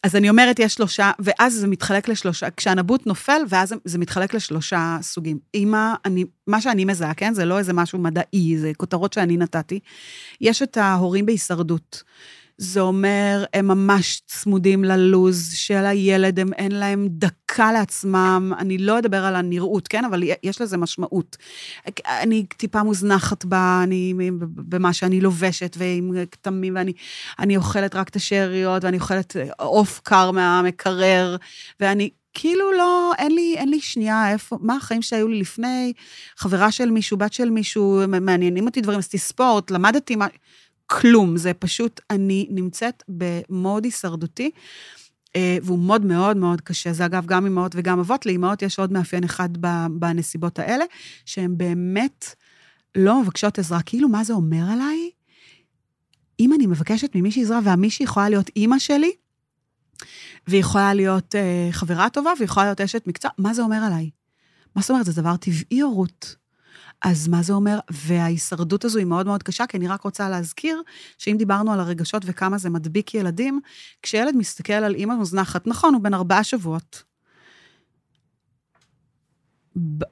אז אני אומרת, יש שלושה, ואז זה מתחלק לשלושה, כשהנבוט נופל, ואז זה מתחלק לשלושה סוגים. אימא, אני, מה שאני מזהה, כן? זה לא איזה משהו מדעי, זה כותרות שאני נתתי. יש את ההורים בהישרדות. זה אומר, הם ממש צמודים ללוז של הילד, הם אין להם דקה לעצמם. אני לא אדבר על הנראות, כן? אבל יש לזה משמעות. אני טיפה מוזנחת בה, אני, במה שאני לובשת, ועם כתמים, ואני אני אוכלת רק את השאריות, ואני אוכלת עוף קר מהמקרר, ואני... כאילו לא, אין לי, אין לי שנייה, איפה, מה החיים שהיו לי לפני, חברה של מישהו, בת של מישהו, מעניינים אותי דברים, עשיתי ספורט, למדתי מה... כלום, זה פשוט, אני נמצאת במוד הישרדותי, אה, והוא מוד מאוד מאוד קשה. זה אגב גם אימהות וגם אבות. לאימהות יש עוד מאפיין אחד בנסיבות האלה, שהן באמת לא מבקשות עזרה. כאילו, מה זה אומר עליי? אם אני מבקשת ממישהי עזרה, והמישהי יכולה להיות אימא שלי, והיא יכולה להיות אה, חברה טובה, והיא יכולה להיות אשת מקצוע, מה זה אומר עליי? מה זאת אומרת? זה דבר טבעי הורות. אז מה זה אומר? וההישרדות הזו היא מאוד מאוד קשה, כי אני רק רוצה להזכיר שאם דיברנו על הרגשות וכמה זה מדביק ילדים, כשילד מסתכל על אימא מוזנחת, נכון, הוא בן ארבעה שבועות.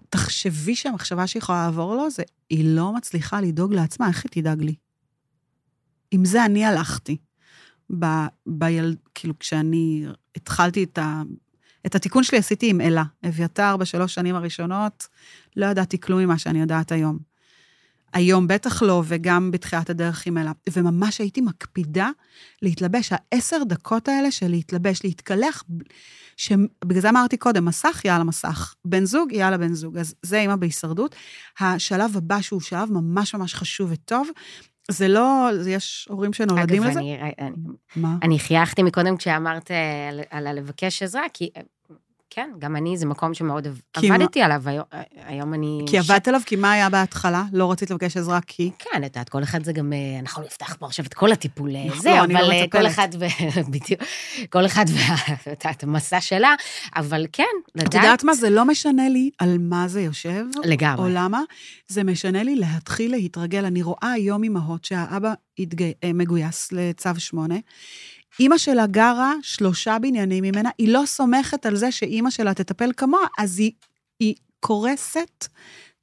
תחשבי שהמחשבה שיכולה לעבור לו זה, היא לא מצליחה לדאוג לעצמה, איך היא תדאג לי? עם זה אני הלכתי. ב, ביל, כאילו, כשאני התחלתי את ה... את התיקון שלי עשיתי עם אלה. אביתר בשלוש שנים הראשונות, לא ידעתי כלום ממה שאני יודעת היום. היום בטח לא, וגם בתחילת הדרך עם אלה. וממש הייתי מקפידה להתלבש. העשר דקות האלה של להתלבש, להתקלח, שבגלל זה אמרתי קודם, מסך, יאללה מסך. בן זוג, יאללה בן זוג. אז זה אימא בהישרדות. השלב הבא, שהוא שלב ממש ממש חשוב וטוב, זה לא, יש הורים שנולדים לזה. אגב, אני, אני, מה? אני חייכתי מקודם כשאמרת על, על הלבקש עזרה, כי כן, גם אני, זה מקום שמאוד עבדתי מה... עליו, היום, היום אני... כי עבדת עליו, כי מה היה בהתחלה? לא רצית לבקש עזרה כי? כן, את יודעת, כל אחד זה גם, אה, אנחנו נפתח פה עכשיו את כל הטיפול אה, זה, לא, אבל לא כל אחד, ו... בדיוק, כל אחד ואת המסע שלה, אבל כן, לדעת... את יודעת מה, זה לא משנה לי על מה זה יושב. לגמרי. או למה, זה משנה לי להתחיל להתרגל. אני רואה היום אימהות שהאבא התג... מגויס לצו שמונה, אימא שלה גרה שלושה בניינים ממנה, היא לא סומכת על זה שאימא שלה תטפל כמוה, אז היא, היא קורסת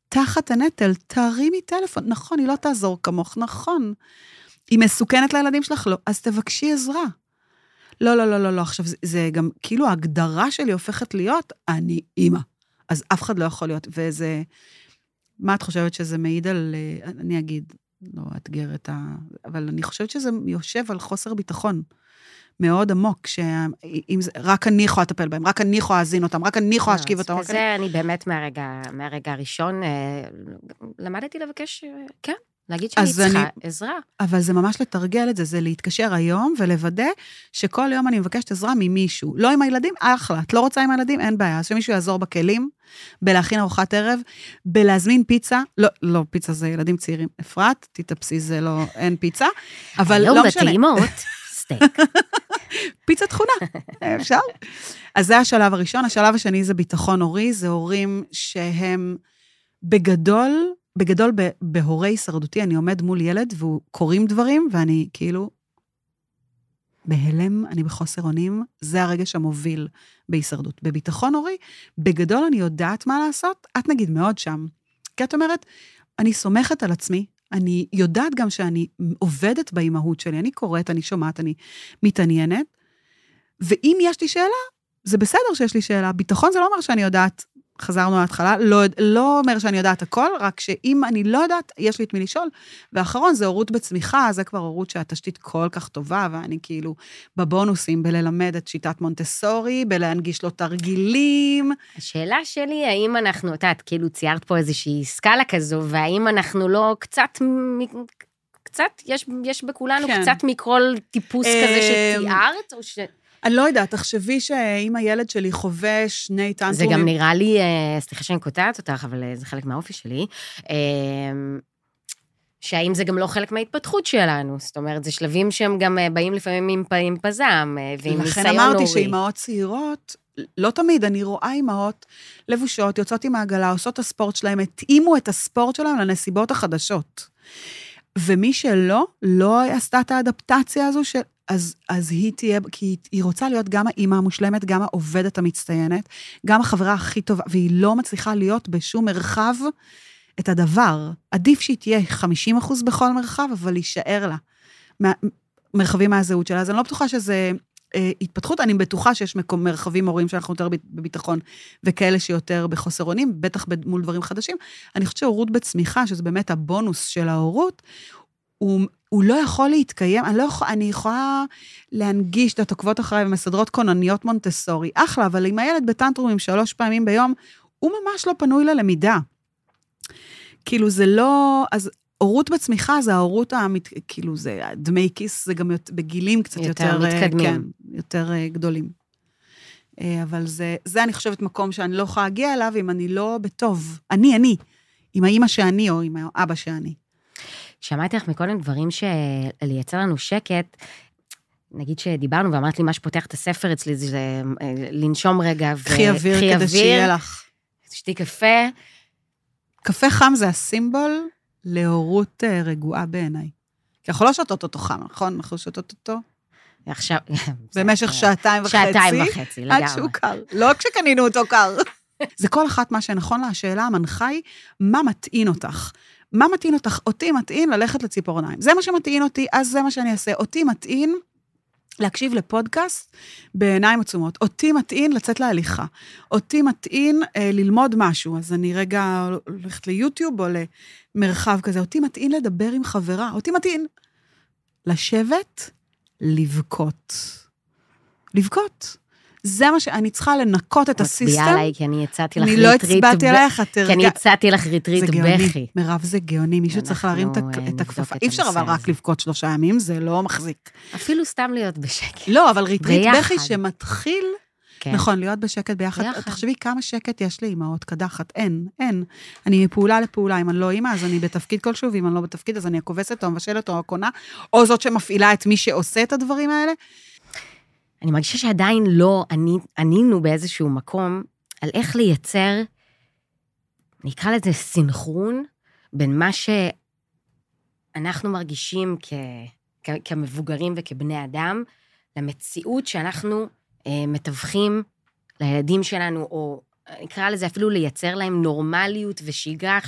תחת הנטל. תרימי טלפון, נכון, היא לא תעזור כמוך, נכון. היא מסוכנת לילדים שלך, לא, אז תבקשי עזרה. לא, לא, לא, לא, לא. עכשיו, זה, זה גם, כאילו, ההגדרה שלי הופכת להיות, אני אימא. אז אף אחד לא יכול להיות, וזה... מה את חושבת שזה מעיד על... אה, אני אגיד, לא אאתגר את ה... אבל אני חושבת שזה יושב על חוסר ביטחון. מאוד עמוק, שאם זה, רק אני יכולה לטפל בהם, רק אני יכולה להזין אותם, רק אני יכולה להשכיב אותם. וזה אני באמת מהרגע, מהרגע הראשון, אה, למדתי לבקש, אה, כן, להגיד שאני צריכה אני, עזרה. אבל זה ממש לתרגל את זה, זה להתקשר היום ולוודא שכל יום אני מבקשת עזרה ממישהו. לא עם הילדים, אחלה. את לא רוצה עם הילדים, אין בעיה. אז שמישהו יעזור בכלים, בלהכין ארוחת ערב, בלהזמין פיצה. לא, לא, פיצה זה ילדים צעירים. אפרת, תתאפסי, זה לא, אין פיצה. אבל לא משנה. היום בטעימות. סטייק. פיצה תכונה, אפשר? אז זה השלב הראשון. השלב השני זה ביטחון הורי, זה הורים שהם בגדול, בגדול בהורי הישרדותי, אני עומד מול ילד והוא קוראים דברים, ואני כאילו בהלם, אני בחוסר אונים, זה הרגש המוביל בהישרדות. בביטחון הורי, בגדול אני יודעת מה לעשות, את נגיד מאוד שם. כי את אומרת, אני סומכת על עצמי, אני יודעת גם שאני עובדת באימהות שלי, אני קוראת, אני שומעת, אני מתעניינת, ואם יש לי שאלה, זה בסדר שיש לי שאלה. ביטחון זה לא אומר שאני יודעת, חזרנו להתחלה, לא, לא אומר שאני יודעת הכל, רק שאם אני לא יודעת, יש לי את מי לשאול. ואחרון, זה הורות בצמיחה, זה כבר הורות שהתשתית כל כך טובה, ואני כאילו בבונוסים בללמד את שיטת מונטסורי, בלהנגיש לו תרגילים. השאלה שלי, האם אנחנו, את יודעת, כאילו ציירת פה איזושהי סקאלה כזו, והאם אנחנו לא קצת... קצת, יש, יש בכולנו כן. קצת מכל טיפוס כזה שתיארת, או ש... אני לא יודעת, תחשבי שאם הילד שלי חווה שני טנטרומים... זה גם נראה לי, אה, סליחה שאני קוטעת אותך, אבל אה, זה חלק מהאופי שלי. אה, שהאם זה גם לא חלק מההתפתחות שלנו, זאת אומרת, זה שלבים שהם גם באים לפעמים עם, עם פזם ועם ניסיון הורי. לכן אמרתי שאימהות צעירות, לא תמיד, אני רואה אימהות לבושות, יוצאות עם העגלה, עושות את הספורט שלהם, התאימו את הספורט שלהם לנסיבות החדשות. ומי שלא, לא עשתה את האדפטציה הזו של... אז, אז היא תהיה, כי היא רוצה להיות גם האימא המושלמת, גם העובדת המצטיינת, גם החברה הכי טובה, והיא לא מצליחה להיות בשום מרחב את הדבר. עדיף שהיא תהיה 50 אחוז בכל מרחב, אבל יישאר לה. מה, מרחבים מהזהות שלה. אז אני לא בטוחה שזה אה, התפתחות, אני בטוחה שיש מקום, מרחבים הוריים שאנחנו יותר בביטחון, וכאלה שיותר בחוסר אונים, בטח מול דברים חדשים. אני חושבת שהורות בצמיחה, שזה באמת הבונוס של ההורות, הוא, הוא לא יכול להתקיים, אני, לא יכול, אני יכולה להנגיש את התוקבות אחריי ומסדרות כונניות מונטסורי, אחלה, אבל אם הילד בטנטרומים שלוש פעמים ביום, הוא ממש לא פנוי ללמידה. כאילו זה לא, אז הורות בצמיחה זה ההורות, המת... כאילו זה דמי כיס, זה גם בגילים קצת יותר... יותר אה, מתקדמים. כן, יותר אה, גדולים. אה, אבל זה, זה, אני חושבת, מקום שאני לא יכולה להגיע אליו אם אני לא בטוב. אני, אני. עם האימא שאני או עם האבא שאני. שמעתי לך מקודם דברים שלייצר לנו שקט, נגיד שדיברנו ואמרת לי, מה שפותח את הספר אצלי זה לנשום רגע. קחי אוויר כדי אוויר, שיהיה לך. שתי קפה. קפה חם זה הסימבול להורות אה, רגועה בעיניי. כי אנחנו לא שותות אותו חם, נכון? אנחנו שותות אותו... עכשיו... במשך שעתיים וחצי. שעתיים וחצי, לגמרי. עד שהוא קר. לא כשקנינו אותו קר. זה כל אחת מה שנכון לה, השאלה המנחה היא, מה מטעין אותך? מה מטעין אותך? אותי מטעין ללכת לציפורניים. זה מה שמטעין אותי, אז זה מה שאני אעשה. אותי מטעין להקשיב לפודקאסט בעיניים עצומות. אותי מטעין לצאת להליכה. אותי מטעין אה, ללמוד משהו. אז אני רגע הולכת ליוטיוב או למרחב כזה. אותי מטעין לדבר עם חברה. אותי מטעין לשבת, לבכות. לבכות. זה מה שאני צריכה לנקות את ה system. מצביעה עליי, כי אני הצעתי לך ריטריט... אני לא הצבעתי עלייך, את הרגע... כי אני הצעתי לך ריטריט בכי. מירב, זה גאוני, מישהו צריך להרים את אה, הכפפה. אי אפשר אבל רק לבכות שלושה ימים, זה לא מחזיק. אפילו סתם להיות בשקט. לא, אבל ריטריט בכי שמתחיל... כן. נכון, להיות בשקט ביחד. ביחד. תחשבי כמה שקט יש לאימהות קדחת. אין, אין. אני מפעולה לפעולה. אם אני לא אימא, אז אני בתפקיד כלשהו, ואם אני לא בתפקיד, אז אני הכובסת או המבשלת או הקונה, או זאת שמפעילה את מי שעושה את הדברים האלה. אני מרגישה שעדיין לא ענינו באיזשהו מקום על איך לייצר, נקרא לזה סינכרון, בין מה שאנחנו מרגישים כ, כ, כמבוגרים וכבני אדם, למציאות שאנחנו אה, מתווכים לילדים שלנו, או נקרא לזה אפילו לייצר להם נורמליות ושגרה.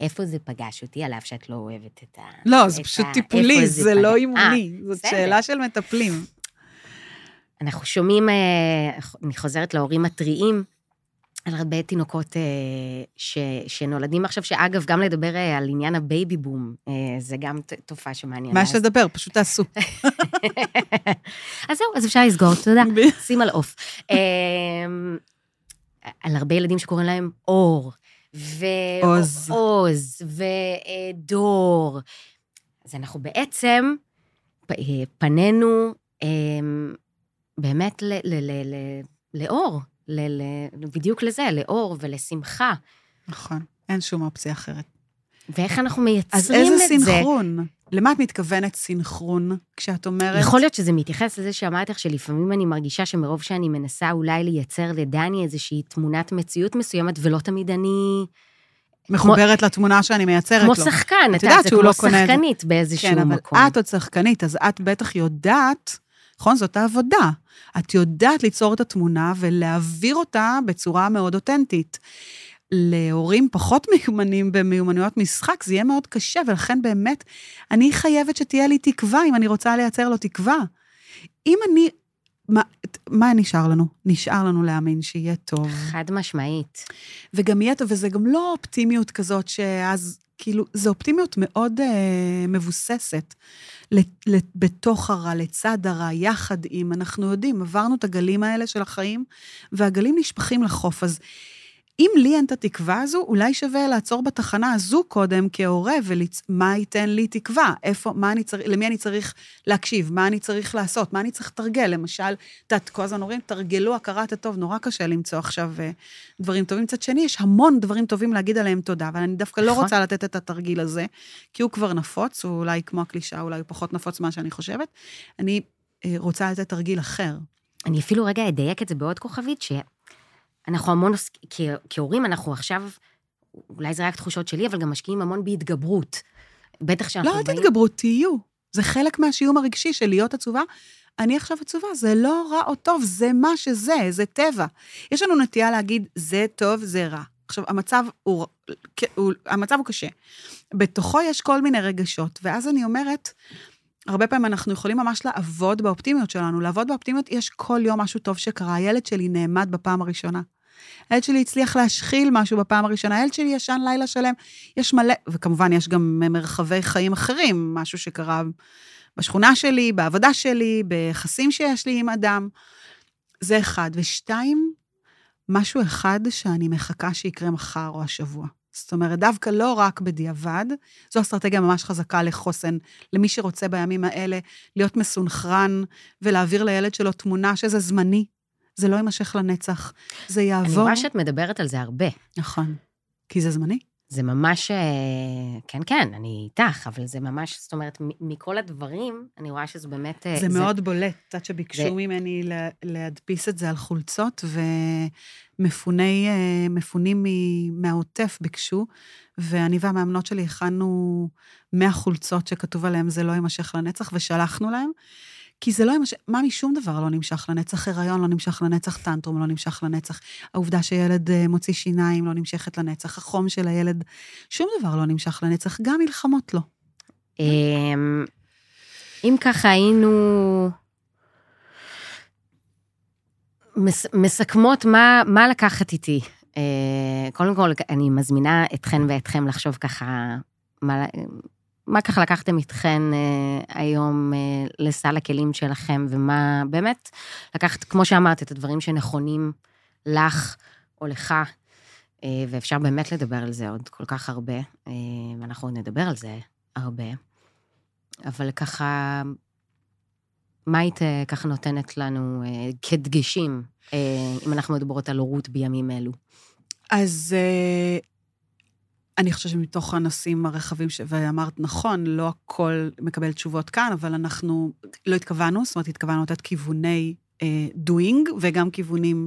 איפה זה פגש אותי, על אף שאת לא אוהבת את ה... לא, זה פשוט טיפולי, זה, זה לא אימוני, זאת שאלה של מטפלים. אנחנו שומעים, אה, אני חוזרת להורים הטריים, על הרבה תינוקות אה, ש, שנולדים עכשיו, שאגב, גם לדבר אה, על עניין ה baby boom, זה גם תופעה שמעניינת. מה יש לדבר? פשוט תעשו. אז זהו, אז אפשר לסגור, תודה. שים על עוף. על הרבה ילדים שקוראים להם אור, ועוז, עוז, ודור. אז אנחנו בעצם, פנינו באמת ל, ל, ל, ל, לאור, ל, ל, בדיוק לזה, לאור ולשמחה. נכון, אין שום אופציה אחרת. ואיך אנחנו מייצרים את זה. אז איזה סינכרון? למה את מתכוונת סינכרון כשאת אומרת... יכול להיות שזה מתייחס לזה שאמרתי לך שלפעמים אני מרגישה שמרוב שאני מנסה אולי לייצר לדני איזושהי תמונת מציאות מסוימת, ולא תמיד אני... מחוברת כמו, לתמונה שאני מייצרת כמו לו. כמו שחקן, את יודעת, זה כמו לא שחקנית באיזשהו כן, מקום. כן, אבל את עוד שחקנית, אז את בטח יודעת נכון? זאת העבודה. את יודעת ליצור את התמונה ולהעביר אותה בצורה מאוד אותנטית. להורים פחות מיומנים במיומנויות משחק, זה יהיה מאוד קשה, ולכן באמת, אני חייבת שתהיה לי תקווה אם אני רוצה לייצר לו תקווה. אם אני... מה, מה נשאר לנו? נשאר לנו להאמין שיהיה טוב. חד משמעית. וגם יהיה טוב, וזה גם לא אופטימיות כזאת שאז, כאילו, זו אופטימיות מאוד אה, מבוססת. בתוך הרע, לצד הרע, יחד עם, אנחנו יודעים, עברנו את הגלים האלה של החיים, והגלים נשפכים לחוף. אז אם לי אין את התקווה הזו, אולי שווה לעצור בתחנה הזו קודם כהורה, ומה ייתן לי תקווה? איפה, מה אני צריך, למי אני צריך להקשיב? מה אני צריך לעשות? מה אני צריך לתרגל? למשל, את יודעת, כל הזמן אומרים, תרגלו הכרת הטוב, נורא קשה למצוא עכשיו אה, דברים טובים. מצד שני, יש המון דברים טובים להגיד עליהם תודה, אבל אני דווקא לא נכון. רוצה לתת את התרגיל הזה, כי הוא כבר נפוץ, הוא אולי כמו הקלישאה, אולי הוא פחות נפוץ ממה שאני חושבת. אני אה, רוצה לתת תרגיל אחר. אני אפילו רגע אדייק את זה בעוד כוכבית, שאנחנו המון, כ- כהורים, אנחנו עכשיו, אולי זה רק תחושות שלי, אבל גם משקיעים המון בהתגברות. בטח שאנחנו לא, אל באים... תתגברו, תהיו. זה חלק מהשיום הרגשי של להיות עצובה. אני עכשיו עצובה, זה לא רע או טוב, זה מה שזה, זה טבע. יש לנו נטייה להגיד, זה טוב, זה רע. עכשיו, המצב הוא, הוא, המצב הוא קשה. בתוכו יש כל מיני רגשות, ואז אני אומרת, הרבה פעמים אנחנו יכולים ממש לעבוד באופטימיות שלנו. לעבוד באופטימיות, יש כל יום משהו טוב שקרה. הילד שלי נעמד בפעם הראשונה. הילד שלי הצליח להשחיל משהו בפעם הראשונה, הילד שלי ישן לילה שלם. יש מלא, וכמובן, יש גם מרחבי חיים אחרים, משהו שקרה בשכונה שלי, בעבודה שלי, ביחסים שיש לי עם אדם. זה אחד. ושתיים, משהו אחד שאני מחכה שיקרה מחר או השבוע. זאת אומרת, דווקא לא רק בדיעבד, זו אסטרטגיה ממש חזקה לחוסן, למי שרוצה בימים האלה להיות מסונכרן ולהעביר לילד שלו תמונה שזה זמני, זה לא יימשך לנצח, זה אני יעבור. רואה שאת מדברת על זה הרבה. נכון, כי זה זמני. זה ממש, אה, כן, כן, אני איתך, אבל זה ממש, זאת אומרת, מכל הדברים, אני רואה שזה באמת... אה, זה מאוד בולט. את יודעת זה- שביקשו ממני לה- להדפיס את זה על חולצות, ומפוני, אה, מהעוטף ביקשו, ואני והמאמנות שלי הכנו 100 חולצות שכתוב עליהן זה לא יימשך לנצח, ושלחנו להם. כי זה לא יימשך, ממי, שום דבר לא נמשך לנצח, הריון לא נמשך לנצח, טנטרום לא נמשך לנצח, העובדה שילד אה, מוציא שיניים לא נמשכת לנצח, החום של הילד, שום דבר לא נמשך לנצח, גם מלחמות לא. אמ, אם ככה היינו מס, מסכמות מה, מה לקחת איתי. אה, קודם כל, אני מזמינה אתכן ואתכם לחשוב ככה, מה, מה ככה לקחתם איתכן אה, היום אה, לסל הכלים שלכם, ומה באמת לקחת, כמו שאמרת, את הדברים שנכונים לך או לך, אה, ואפשר באמת לדבר על זה עוד כל כך הרבה, אה, ואנחנו עוד נדבר על זה הרבה. אבל ככה, מה היית אה, ככה נותנת לנו אה, כדגשים, אה, אם אנחנו מדברות על הורות בימים אלו? אז אה, אני חושבת שמתוך הנושאים הרחבים, ש... ואמרת נכון, לא הכל מקבל תשובות כאן, אבל אנחנו לא התכוונו, זאת אומרת, התכוונו לתת כיווני אה, doing, וגם כיוונים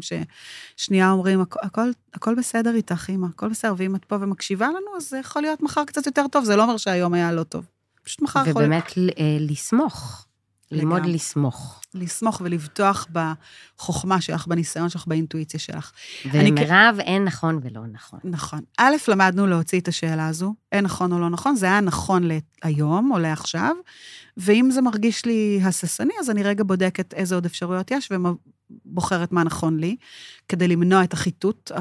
ששנייה אומרים, הכ- הכל, הכל בסדר איתך, אימא, הכל בסדר, ואם את פה ומקשיבה לנו, אז זה יכול להיות מחר קצת יותר טוב, זה לא אומר שהיום היה לא טוב. פשוט מחר יכול ובאמת ל- אה, לסמוך, ללמוד לגמרי. לסמוך. לסמוך ולבטוח בחוכמה שלך, בניסיון שלך, באינטואיציה שלך. אני ומירב, אין נכון ולא נכון. נכון. א', למדנו להוציא את השאלה הזו, אין נכון או לא נכון, זה היה נכון להיום או לעכשיו, ואם זה מרגיש לי הססני, אז אני רגע בודקת איזה עוד אפשרויות יש ובוחרת מה נכון לי, כדי למנוע את החיטוט,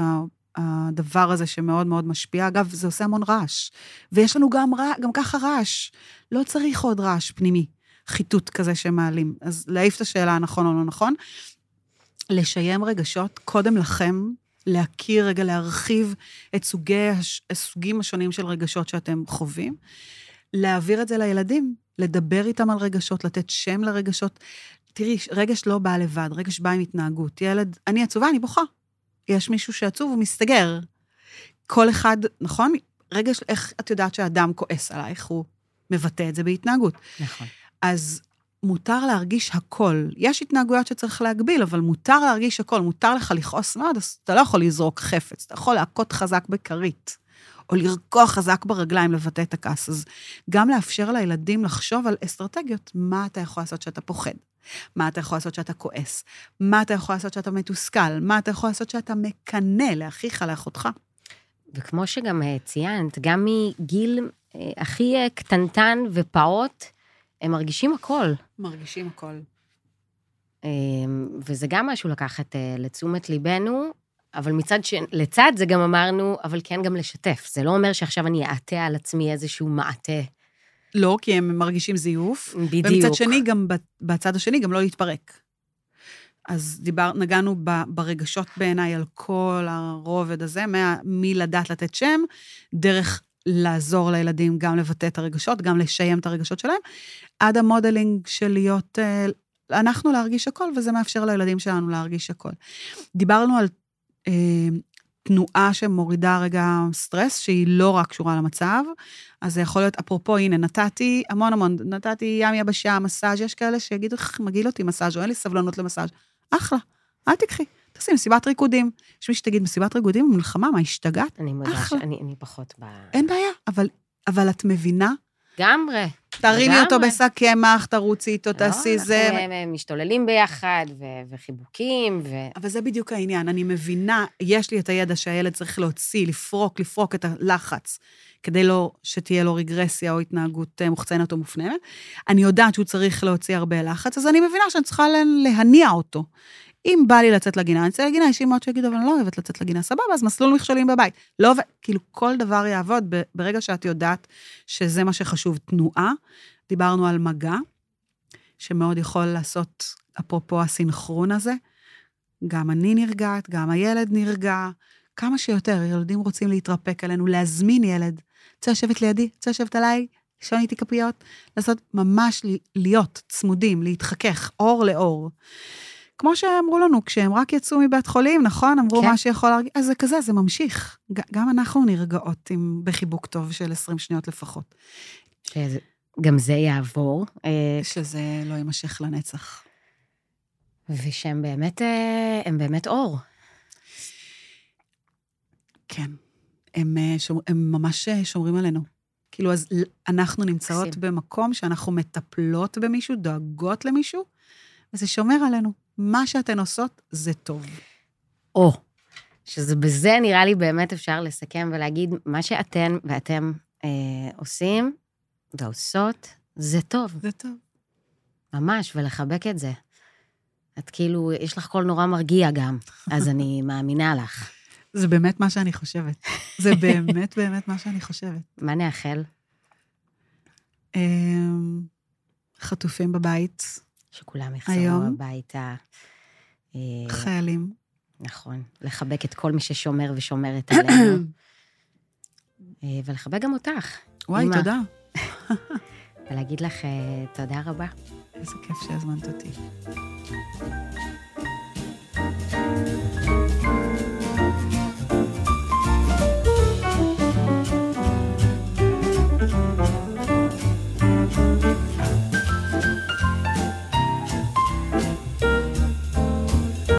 הדבר הזה שמאוד מאוד משפיע. אגב, זה עושה המון רעש, ויש לנו גם, רע, גם ככה רעש. לא צריך עוד רעש פנימי, חיטוט כזה שמעלים. אז להעיף את השאלה הנכון או לא נכון. לשיים רגשות קודם לכם, להכיר רגע, להרחיב את סוגי, הסוגים השונים של רגשות שאתם חווים, להעביר את זה לילדים, לדבר איתם על רגשות, לתת שם לרגשות. תראי, רגש לא בא לבד, רגש בא עם התנהגות. ילד, אני עצובה, אני בוכה. יש מישהו שעצוב, הוא מסתגר. כל אחד, נכון? רגש, איך את יודעת שאדם כועס עלייך? הוא מבטא את זה בהתנהגות. נכון. אז מותר להרגיש הכל. יש התנהגויות שצריך להגביל, אבל מותר להרגיש הכל. מותר לך לכעוס מאוד, אז אתה לא יכול לזרוק חפץ, אתה יכול להכות חזק בכרית, או לרקוח חזק ברגליים לבטא את הכעס. אז גם לאפשר לילדים לחשוב על אסטרטגיות, מה אתה יכול לעשות שאתה פוחד, מה אתה יכול לעשות שאתה כועס, מה אתה יכול לעשות שאתה מתוסכל, מה אתה יכול לעשות שאתה מקנא לאחיך, לאחותך. וכמו שגם אה, ציינת, גם מגיל אה, הכי אה, קטנטן ופעוט, הם מרגישים הכל. מרגישים הכל. אה, וזה גם משהו לקחת אה, לתשומת ליבנו, אבל מצד ש... לצד זה גם אמרנו, אבל כן גם לשתף. זה לא אומר שעכשיו אני אעטה על עצמי איזשהו מעטה. לא, כי הם מרגישים זיוף. בדיוק. ומצד שני, גם בצד השני, גם לא להתפרק. אז דיבר, נגענו ב, ברגשות בעיניי על כל הרובד הזה, מה, מלדעת לתת שם, דרך לעזור לילדים גם לבטא את הרגשות, גם לשיים את הרגשות שלהם, עד המודלינג של להיות, אה, אנחנו להרגיש הכל, וזה מאפשר לילדים שלנו להרגיש הכל. דיברנו על אה, תנועה שמורידה רגע סטרס, שהיא לא רק קשורה למצב, אז זה יכול להיות, אפרופו, הנה, נתתי המון המון, נתתי ים יבשה, מסאז', יש כאלה שיגידו, איך מגעיל אותי מסאז', או אין לי סבלנות למסאז'. אחלה, אל תקחי. תעשי מסיבת ריקודים. יש מי שתגיד, מסיבת ריקודים במלחמה, מה, השתגעת? אני מודה. שאני אני פחות ב... אין בעיה, אבל, אבל את מבינה? לגמרי. תרימי אותו. בשק קמח, תרוצי איתו, תעשי זה. לא, אנחנו משתוללים ביחד, ו- וחיבוקים, ו... אבל זה בדיוק העניין, אני מבינה, יש לי את הידע שהילד צריך להוציא, לפרוק, לפרוק את הלחץ, כדי לא שתהיה לו רגרסיה או התנהגות אה, מוחצנת או מופנמת. אני יודעת שהוא צריך להוציא הרבה לחץ, אז אני מבינה שאני צריכה לה- להניע אותו. אם בא לי לצאת לגינה, אני אצא לגינה, יש אמהות שיגידו, אבל אני לא אוהבת לצאת לגינה, סבבה, אז מסלול מכשולים בבית. לא עובד, כאילו, כל דבר יעבוד ברגע שאת יודעת שזה מה שחשוב. תנועה, דיברנו על מגע, שמאוד יכול לעשות, אפרופו הסינכרון הזה, גם אני נרגעת, גם הילד נרגע, כמה שיותר, ילדים רוצים להתרפק עלינו, להזמין ילד. רוצה לשבת לידי, רוצה לשבת עליי, לישון איתי כפיות, לעשות ממש להיות צמודים, להתחכך, אור לאור. כמו שאמרו לנו, כשהם רק יצאו מבית חולים, נכון? אמרו כן. מה שיכול להרגיע, אז זה כזה, זה ממשיך. גם אנחנו נרגעות עם, בחיבוק טוב של 20 שניות לפחות. שגם זה יעבור, אה, שזה לא יימשך לנצח. ושהם באמת, אה, הם באמת אור. כן. הם, אה, שומר, הם ממש אה, שומרים עלינו. כאילו, אז אנחנו נמצאות מקסים. במקום שאנחנו מטפלות במישהו, דואגות למישהו, וזה שומר עלינו. מה שאתן עושות, זה טוב. או. שזה בזה נראה לי באמת אפשר לסכם ולהגיד, מה שאתן ואתם אה, עושים ועושות, זה טוב, זה טוב. ממש, ולחבק את זה. את כאילו, יש לך קול נורא מרגיע גם, אז אני מאמינה לך. זה באמת מה שאני חושבת. זה באמת באמת מה שאני חושבת. מה נאחל? אמ, חטופים בבית, שכולם יחזרו היום? הביתה. אה, חיילים. נכון, לחבק את כל מי ששומר ושומרת עלינו. אה, ולחבק גם אותך. וואי, אמא. תודה. ולהגיד לך אה, תודה רבה. איזה כיף שהזמנת אותי. thank you